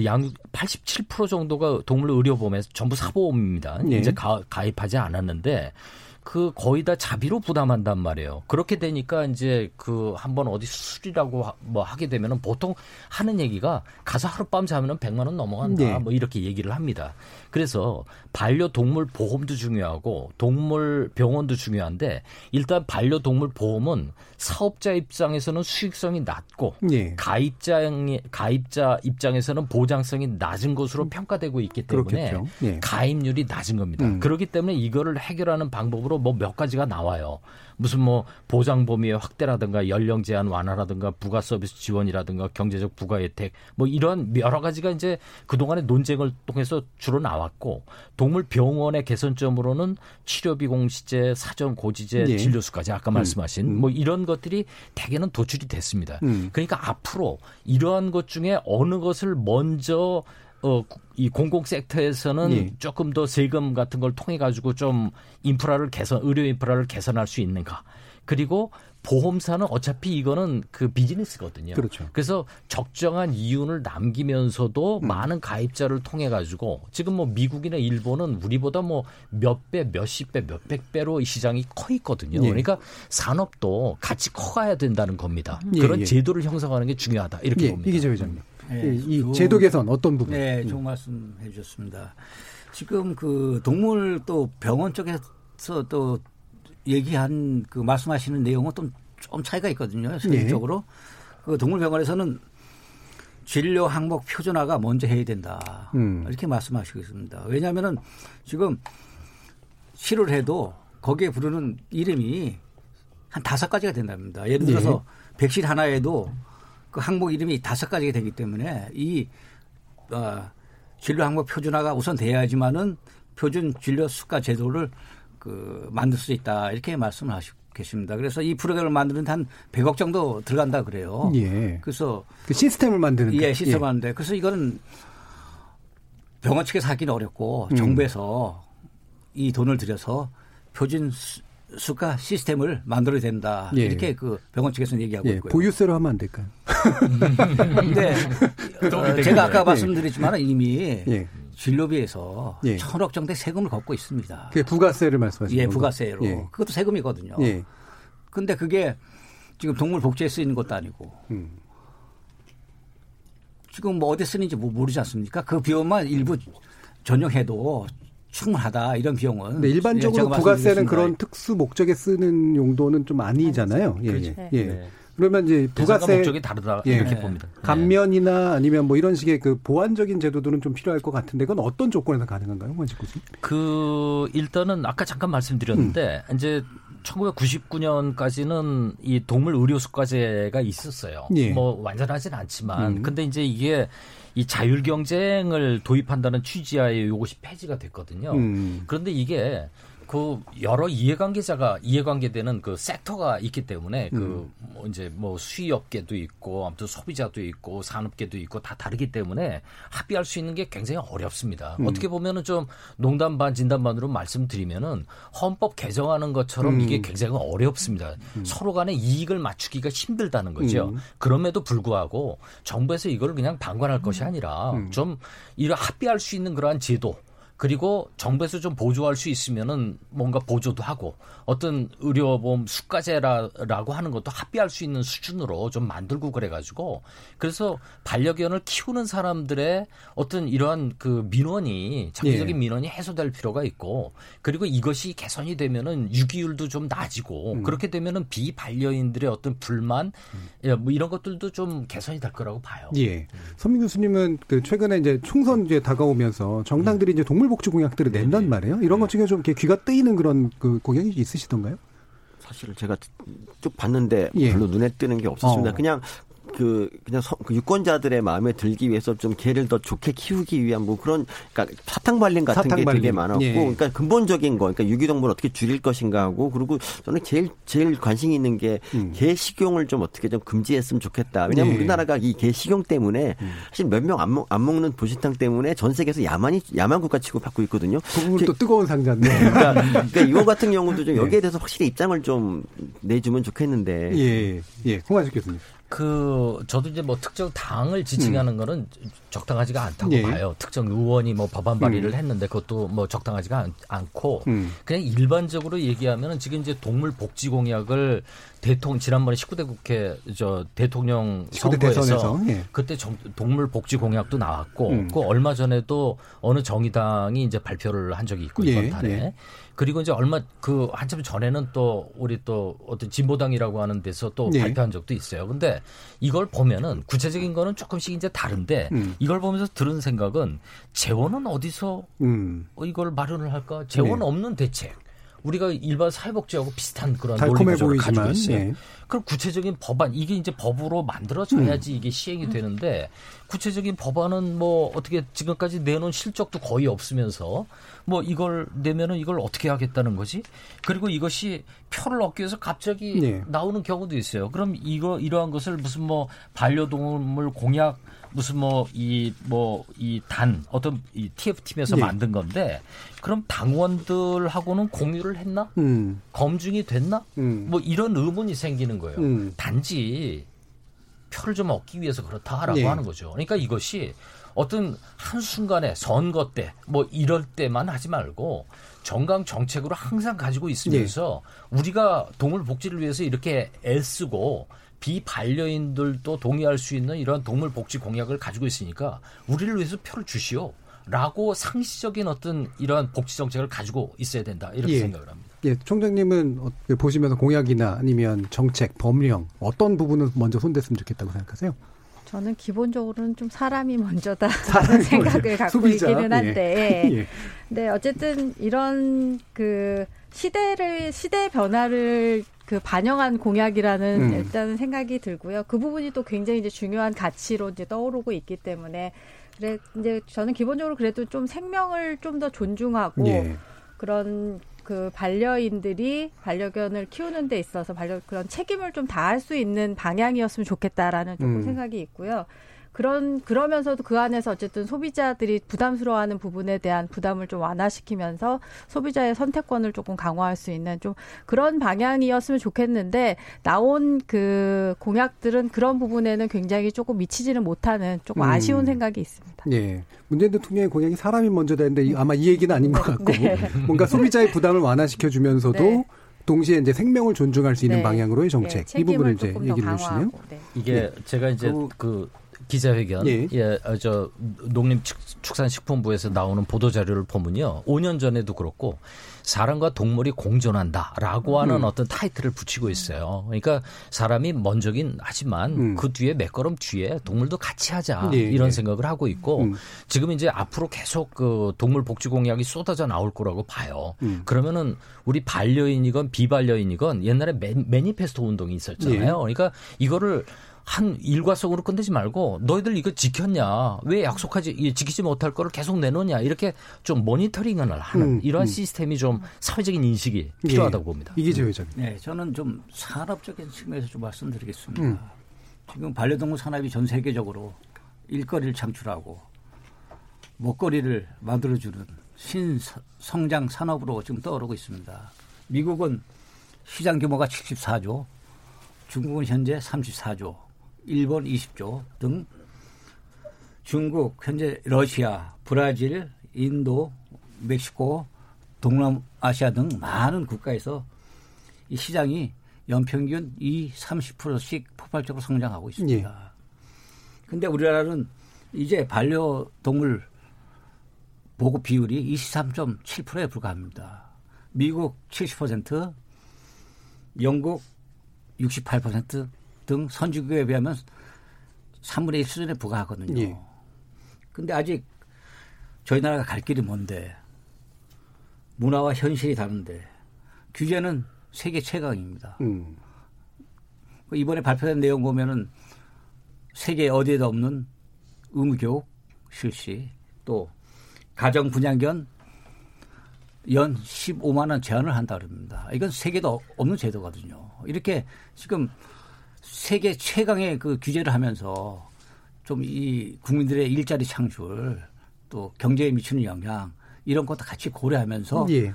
양 87% 정도가 동물 의료보험에서 전부 사보험입니다. 네. 이제 가, 가입하지 않았는데 그 거의 다 자비로 부담한단 말이에요. 그렇게 되니까 이제 그 한번 어디 수술이라고 뭐 하게 되면은 보통 하는 얘기가 가서 하룻밤 자면은 100만 원 넘어간다. 네. 뭐 이렇게 얘기를 합니다. 그래서 반려동물 보험도 중요하고 동물 병원도 중요한데 일단 반려동물 보험은 사업자 입장에서는 수익성이 낮고 네. 가입자 가입자 입장에서는 보장성이 낮은 것으로 평가되고 있기 때문에 네. 가입률이 낮은 겁니다. 음. 그렇기 때문에 이거를 해결하는 방법으로 뭐 몇 가지가 나와요. 무슨 뭐 보장 범위의 확대라든가 연령 제한 완화라든가 부가 서비스 지원이라든가 경제적 부가 혜택 뭐 이런 여러 가지가 이제 그동안의 논쟁을 통해서 주로 나왔고 동물 병원의 개선점으로는 치료비 공시제, 사전 고지제, 예. 진료수까지 아까 음. 말씀하신 음. 뭐 이런 것들이 대개는 도출이 됐습니다. 음. 그러니까 앞으로 이러한 것 중에 어느 것을 먼저 어, 이 공공 섹터에서는 예. 조금 더 세금 같은 걸 통해 가지고 좀 인프라를 개선, 의료 인프라를 개선할 수 있는가. 그리고 보험사는 어차피 이거는 그 비즈니스거든요.
그렇죠.
그래서 적정한 이윤을 남기면서도 음. 많은 가입자를 통해 가지고 지금 뭐 미국이나 일본은 우리보다 뭐 몇 배, 몇십 배, 몇백 배로 이 시장이 커 있거든요. 예. 그러니까 산업도 같이 커가야 된다는 겁니다. 예, 그런 예. 제도를 형성하는 게 중요하다. 이렇게 예, 봅니다.
이기재 회장님. 네, 이 좋은, 제도 개선 어떤 부분?
네, 좋은 말씀 해주셨습니다. 지금 그 동물 또 병원 쪽에서 또 얘기한 그 말씀하시는 내용은 좀, 좀 차이가 있거든요. 실질적으로 네. 그 동물병원에서는 진료 항목 표준화가 먼저 해야 된다. 음. 이렇게 말씀하시고 있습니다. 왜냐하면은 지금 치료를 해도 거기에 부르는 이름이 한 다섯 가지가 된답니다. 예를 들어서 네. 백신 하나에도 그 항목 이름이 다섯 가지가 되기 때문에 이 어, 진료 항목 표준화가 우선 돼야지만은 표준 진료 수가 제도를 그 만들 수 있다 이렇게 말씀을 하시고 계십니다. 그래서 이 프로그램을 만드는 한 100억 정도 들어간다 그래요. 예. 그래서
그 시스템을 만드는
예, 시스템을 예. 만드는데 그래서 이거는 병원 측에서 하기는 어렵고 음. 정부에서 이 돈을 들여서 표준 수가 시스템을 만들어야 된다. 예. 이렇게 그 병원 측에서는 얘기하고 예. 있고요.
보유세로 하면 안 될까요?
근데 어, 제가 아까 말씀드렸지만 이미 예. 진료비에서 예. 천억 정도의 세금을 걷고 있습니다.
그 부가세를 말씀하시는
예, 부가세로. 예. 그것도 세금이거든요. 예. 근데 그게 지금 동물 복지에 쓰이는 것도 아니고 음. 지금 뭐 어디 쓰는지 뭐 모르지 않습니까? 그 비용만 일부 전용해도 충분하다 이런 비용은.
네, 일반적으로 예, 부가세는 그런 특수 목적에 쓰는 용도는 좀 아니잖아요. 예, 그렇죠. 예. 예. 네. 그러면 이제 부가세
목적이 다르다 예. 이렇게 봅니다.
네. 감면이나 아니면 뭐 이런 식의 그 보완적인 제도들은 좀 필요할 것 같은데 그건 어떤 조건에서 가능한가요, 원식 교수님?
그 일단은 아까 잠깐 말씀드렸는데 음. 이제 1999년까지는 이 동물 의료 수가제가 있었어요. 예. 뭐 완전하진 않지만 음. 근데 이제 이게 이 자율 경쟁을 도입한다는 취지하에 이것이 폐지가 됐거든요. 음. 그런데 이게 그 여러 이해관계자가 이해관계되는 그 섹터가 있기 때문에 그 음. 뭐 이제 뭐 수의업계도 있고 아무튼 소비자도 있고 산업계도 있고 다 다르기 때문에 합의할 수 있는 게 굉장히 어렵습니다. 음. 어떻게 보면은 좀 농담 반 진담 반으로 말씀드리면은 헌법 개정하는 것처럼 음. 이게 굉장히 어렵습니다. 음. 서로 간에 이익을 맞추기가 힘들다는 거죠. 음. 그럼에도 불구하고 정부에서 이걸 그냥 방관할 것이 아니라 음. 좀 이를 합의할 수 있는 그러한 제도 그리고 정부에서 좀 보조할 수 있으면은 뭔가 보조도 하고 어떤 의료보험 수가제라고 하는 것도 합의할 수 있는 수준으로 좀 만들고 그래가지고 그래서 반려견을 키우는 사람들의 어떤 이러한 그 민원이 장기적인 예. 민원이 해소될 필요가 있고 그리고 이것이 개선이 되면은 유기율도 좀 낮아지고 음. 그렇게 되면은 비반려인들의 어떤 불만 음. 뭐 이런 것들도 좀 개선이 될 거라고 봐요.
예. 선민 교수님은 그 최근에 이제 총선 이제 다가오면서 정당들이 음. 이제 동물 복지 공약들을 낸단 말이에요. 이런 것 중에 좀 귀가 뜨이는 그런 그 공약이 있으시던가요?
사실 제가 쭉 봤는데 예. 별로 눈에 뜨는 게 없었습니다. 어. 그냥 그 그냥 서, 그 유권자들의 마음에 들기 위해서 좀 개를 더 좋게 키우기 위한 뭐 그런 그러니까 사탕 발림 같은 사탕 게 발림. 되게 많았고 예. 그러니까 근본적인 거 그러니까 유기동물 어떻게 줄일 것인가 하고 그리고 저는 제일 제일 관심 있는 게개 음. 식용을 좀 어떻게 좀 금지했으면 좋겠다. 왜냐하면 예. 우리나라가 이 개 식용 때문에 음. 사실 몇 명 안 안 먹는 도시탕 때문에 전 세계에서 야만이 야만 국가 취급받고 있거든요.
그 부분 또 뜨거운 상자인데.
그러니까, 그러니까 이거 같은 경우도 좀 여기에 대해서 확실히 입장을 좀 내주면 좋겠는데.
예, 예, 홍한식 교수님.
그 저도 이제 뭐 특정 당을 지칭하는 음. 거는 적당하지가 않다고 예. 봐요. 특정 의원이 뭐 법안 발의를 음. 했는데 그것도 뭐 적당하지가 않, 고 음. 그냥 일반적으로 얘기하면은 지금 이제 동물 복지 공약을 대통령 지난번에 19대 국회 저 대통령 19대 선거에서 예. 그때 정, 동물 복지 공약도 나왔고 음. 그 얼마 전에도 어느 정의당이 이제 발표를 한 적이 있고 이번 예. 달에 예. 그리고 이제 얼마 그 한참 전에는 또 우리 또 어떤 진보당이라고 하는 데서 또 네. 발표한 적도 있어요. 근데 이걸 보면은 구체적인 거는 조금씩 이제 다른데 음. 이걸 보면서 들은 생각은 재원은 어디서 음. 이걸 마련을 할까? 재원 네. 없는 대책. 우리가 일반 사회복지하고 비슷한 그런 논리 구조를 가지고 있어요. 예. 그럼 구체적인 법안 이게 이제 법으로 만들어져야지 음. 이게 시행이 되는데 구체적인 법안은 뭐 어떻게 지금까지 내놓은 실적도 거의 없으면서 뭐 이걸 내면은 이걸 어떻게 하겠다는 거지? 그리고 이것이 표를 얻기 위해서 갑자기 네. 나오는 경우도 있어요. 그럼 이거 이러한 것을 무슨 뭐 반려동물 공약 무슨 뭐 이 뭐 이 단 어떤 이 TF팀에서 네. 만든 건데 그럼 당원들하고는 공유를 했나? 음. 검증이 됐나? 음. 뭐 이런 의문이 생기는 거예요. 음. 단지 표를 좀 얻기 위해서 그렇다라고 네. 하는 거죠. 그러니까 이것이 어떤 한순간에 선거 때 뭐 이럴 때만 하지 말고 정강 정책으로 항상 가지고 있으면서 네. 우리가 동물 복지를 위해서 이렇게 애쓰고 비반려인들도 동의할 수 있는 이런 동물 복지 공약을 가지고 있으니까 우리를 위해서 표를 주시오. 라고 상시적인 어떤 이러한 복지 정책을 가지고 있어야 된다. 이렇게
예.
생각을 합니다.
예, 총장님은 어, 보시면서 공약이나 아니면 정책, 법령 어떤 부분을 먼저 손댔으면 좋겠다고 생각하세요?
저는 기본적으로는 좀 사람이 먼저다라는 생각을 갖고
소비자.
있기는 한데,
예.
네 어쨌든 이런 그 시대를 시대 변화를 그 반영한 공약이라는
음.
일단은 생각이 들고요. 그 부분이 또 굉장히 이제 중요한 가치로 이제 떠오르고 있기 때문에 그래 이제 저는 기본적으로 그래도 좀 생명을 좀 더 존중하고
예.
그런 그 반려인들이 반려견을 키우는 데 있어서 반려 그런 책임을 좀 다할 수 있는 방향이었으면 좋겠다라는 조금
음.
생각이 있고요. 그런 그러면서도 그 안에서 어쨌든 소비자들이 부담스러워하는 부분에 대한 부담을 좀 완화시키면서 소비자의 선택권을 조금 강화할 수 있는 좀 그런 방향이었으면 좋겠는데 나온 그 공약들은 그런 부분에는 굉장히 조금 미치지는 못하는 조금
음.
아쉬운 생각이 있습니다.
예. 문재인 대통령의 공약이 사람이 먼저 되는데 이- 아마 이 얘기는 아닌 것 같고
네.
뭔가 소비자의 부담을 완화시켜 주면서도
네.
동시에 이제 생명을 존중할 수 있는
네.
방향으로의 정책
네,
이 부분을 이제 얘기를 해주시네요.
네.
이게
네.
제가 이제 그, 기자회견
예.
예, 어, 저 농림축산식품부에서 나오는 보도 자료를 보면요. 5년 전에도 그렇고 사람과 동물이 공존한다라고 하는
음.
어떤 타이틀을 붙이고 있어요. 그러니까 사람이 먼저긴 하지만
음.
그 뒤에 몇 걸음 뒤에 동물도 같이 하자
예,
이런
예.
생각을 하고 있고
음.
지금 이제 앞으로 계속 그 동물 복지 공약이 쏟아져 나올 거라고 봐요.
음.
그러면은 우리 반려인이건 비반려인이건 옛날에 매, 매니페스토 운동이 있었잖아요.
예.
그러니까 이거를 한 일과성으로 끝내지 말고 너희들 이거 지켰냐 왜 약속하지 이 지키지 못할 거를 계속 내놓냐 이렇게 좀 모니터링을 하는
음,
이러한
음.
시스템이 좀 사회적인 인식이 필요하다고 봅니다.
이기재 회장님.
네, 저는 좀 산업적인 측면에서 좀 말씀드리겠습니다.
음.
지금 반려동물 산업이 전 세계적으로 일거리를 창출하고 먹거리를 만들어주는 신성장 산업으로 지금 떠오르고 있습니다. 미국은 시장 규모가 74조, 중국은 현재 34조, 일본 20조 등 중국, 현재 러시아, 브라질, 인도, 멕시코, 동남아시아 등 많은 국가에서 이 시장이 연평균 2, 30%씩 폭발적으로 성장하고 있습니다. 근데 우리나라는 이제 반려동물 보급 비율이 23.7%에 불과합니다. 미국 70%, 영국 68% 등 선진국에 비하면 3분의 1 수준에 불과하거든요.
예.
근데 아직 저희 나라가 갈 길이 먼데 문화와 현실이 다른데 규제는 세계 최강입니다.
음.
그 이번에 발표된 내용 보면은 세계 어디에도 없는 의무교육 실시 또 가정 분양견 연 15만 원 제한을 한다 그럽니다. 이건 세계도 없는 제도거든요. 이렇게 지금 세계 최강의 그 규제를 하면서 좀 이 국민들의 일자리 창출 또 경제에 미치는 영향 이런 것도 같이 고려하면서
예.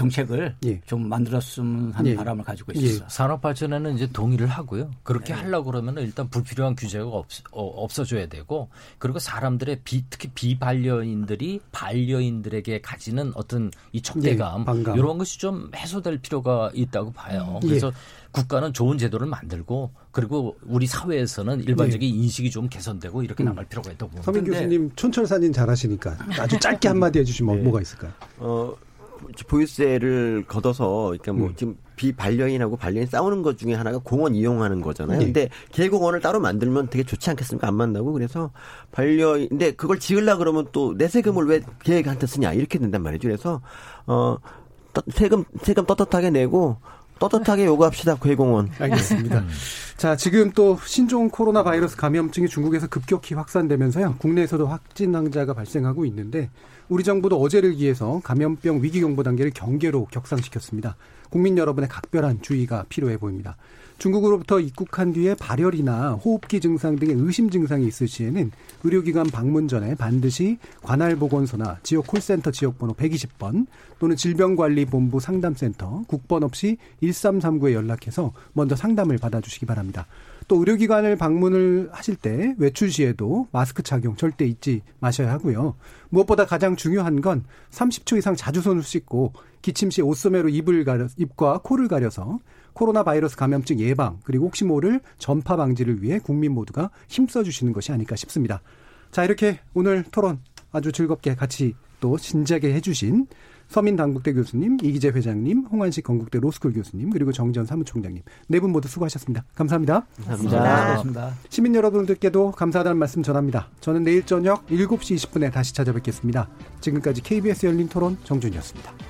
정책을 좀 만들었으면 하는
예.
바람을 가지고 있습니다.
산업 발전에는 이제 동의를 하고요. 그렇게 하려고 그러면은 일단 불필요한 규제가 없, 어, 없어져야 되고 그리고 사람들의 비, 특히 비반려인들이 반려인들에게 가지는 어떤 이 척대감
예, 반감.
이런 것이 좀 해소될 필요가 있다고 봐요.
예.
그래서 국가는 좋은 제도를 만들고 그리고 우리 사회에서는 일반적인 인식이 좀 개선되고 이렇게 나갈 필요가 있다고 봅니다.
서민 교수님 촌철사진 잘하시니까 아주 짧게 한마디 해주시면
네.
뭐가 있을까요?
어, 보유세를 걷어서, 그러니까
음.
뭐 지금 비반려인하고 반려인 싸우는 것 중에 하나가 공원 이용하는 거잖아요.
네.
근데 개공원을 따로 만들면 되게 좋지 않겠습니까? 안 만나고. 그래서 반려인, 근데 그걸 지으려 그러면 또 내 세금을 왜 계획한테 쓰냐 이렇게 된단 말이죠. 그래서, 어, 떠- 세금, 세금 떳떳하게 내고 떳떳하게 요구합시다. 괴공원.
알겠습니다. 자, 지금 또 신종 코로나 바이러스 감염증이 중국에서 급격히 확산되면서요. 국내에서도 확진 환자가 발생하고 있는데 우리 정부도 어제를 기해서 감염병 위기 경보 단계를 경계로 격상시켰습니다. 국민 여러분의 각별한 주의가 필요해 보입니다. 중국으로부터 입국한 뒤에 발열이나 호흡기 증상 등의 의심 증상이 있을 시에는 의료기관 방문 전에 반드시 관할 보건소나 지역 콜센터 지역번호 120번 또는 질병관리본부 상담센터 국번 없이 1339에 연락해서 먼저 상담을 받아주시기 바랍니다. 또 의료기관을 방문을 하실 때 외출 시에도 마스크 착용 절대 잊지 마셔야 하고요. 무엇보다 가장 중요한 건 30초 이상 자주 손을 씻고 기침 시 옷소매로 입을 가려 입과 코를 가려서 코로나 바이러스 감염증 예방 그리고 혹시 모를 전파 방지를 위해 국민 모두가 힘써 주시는 것이 아닐까 싶습니다. 자, 이렇게 오늘 토론 아주 즐겁게 같이 또 진지하게 해주신 서민 당국대 교수님, 이기재 회장님, 홍한식 건국대 로스쿨 교수님, 그리고 정전 사무총장님 네 분 모두 수고하셨습니다. 감사합니다.
감사합니다.
고맙습니다.
시민 여러분들께도 감사하다는 말씀 전합니다. 저는 내일 저녁 7시 20분에 다시 찾아뵙겠습니다. 지금까지 KBS 열린 토론 정준이었습니다.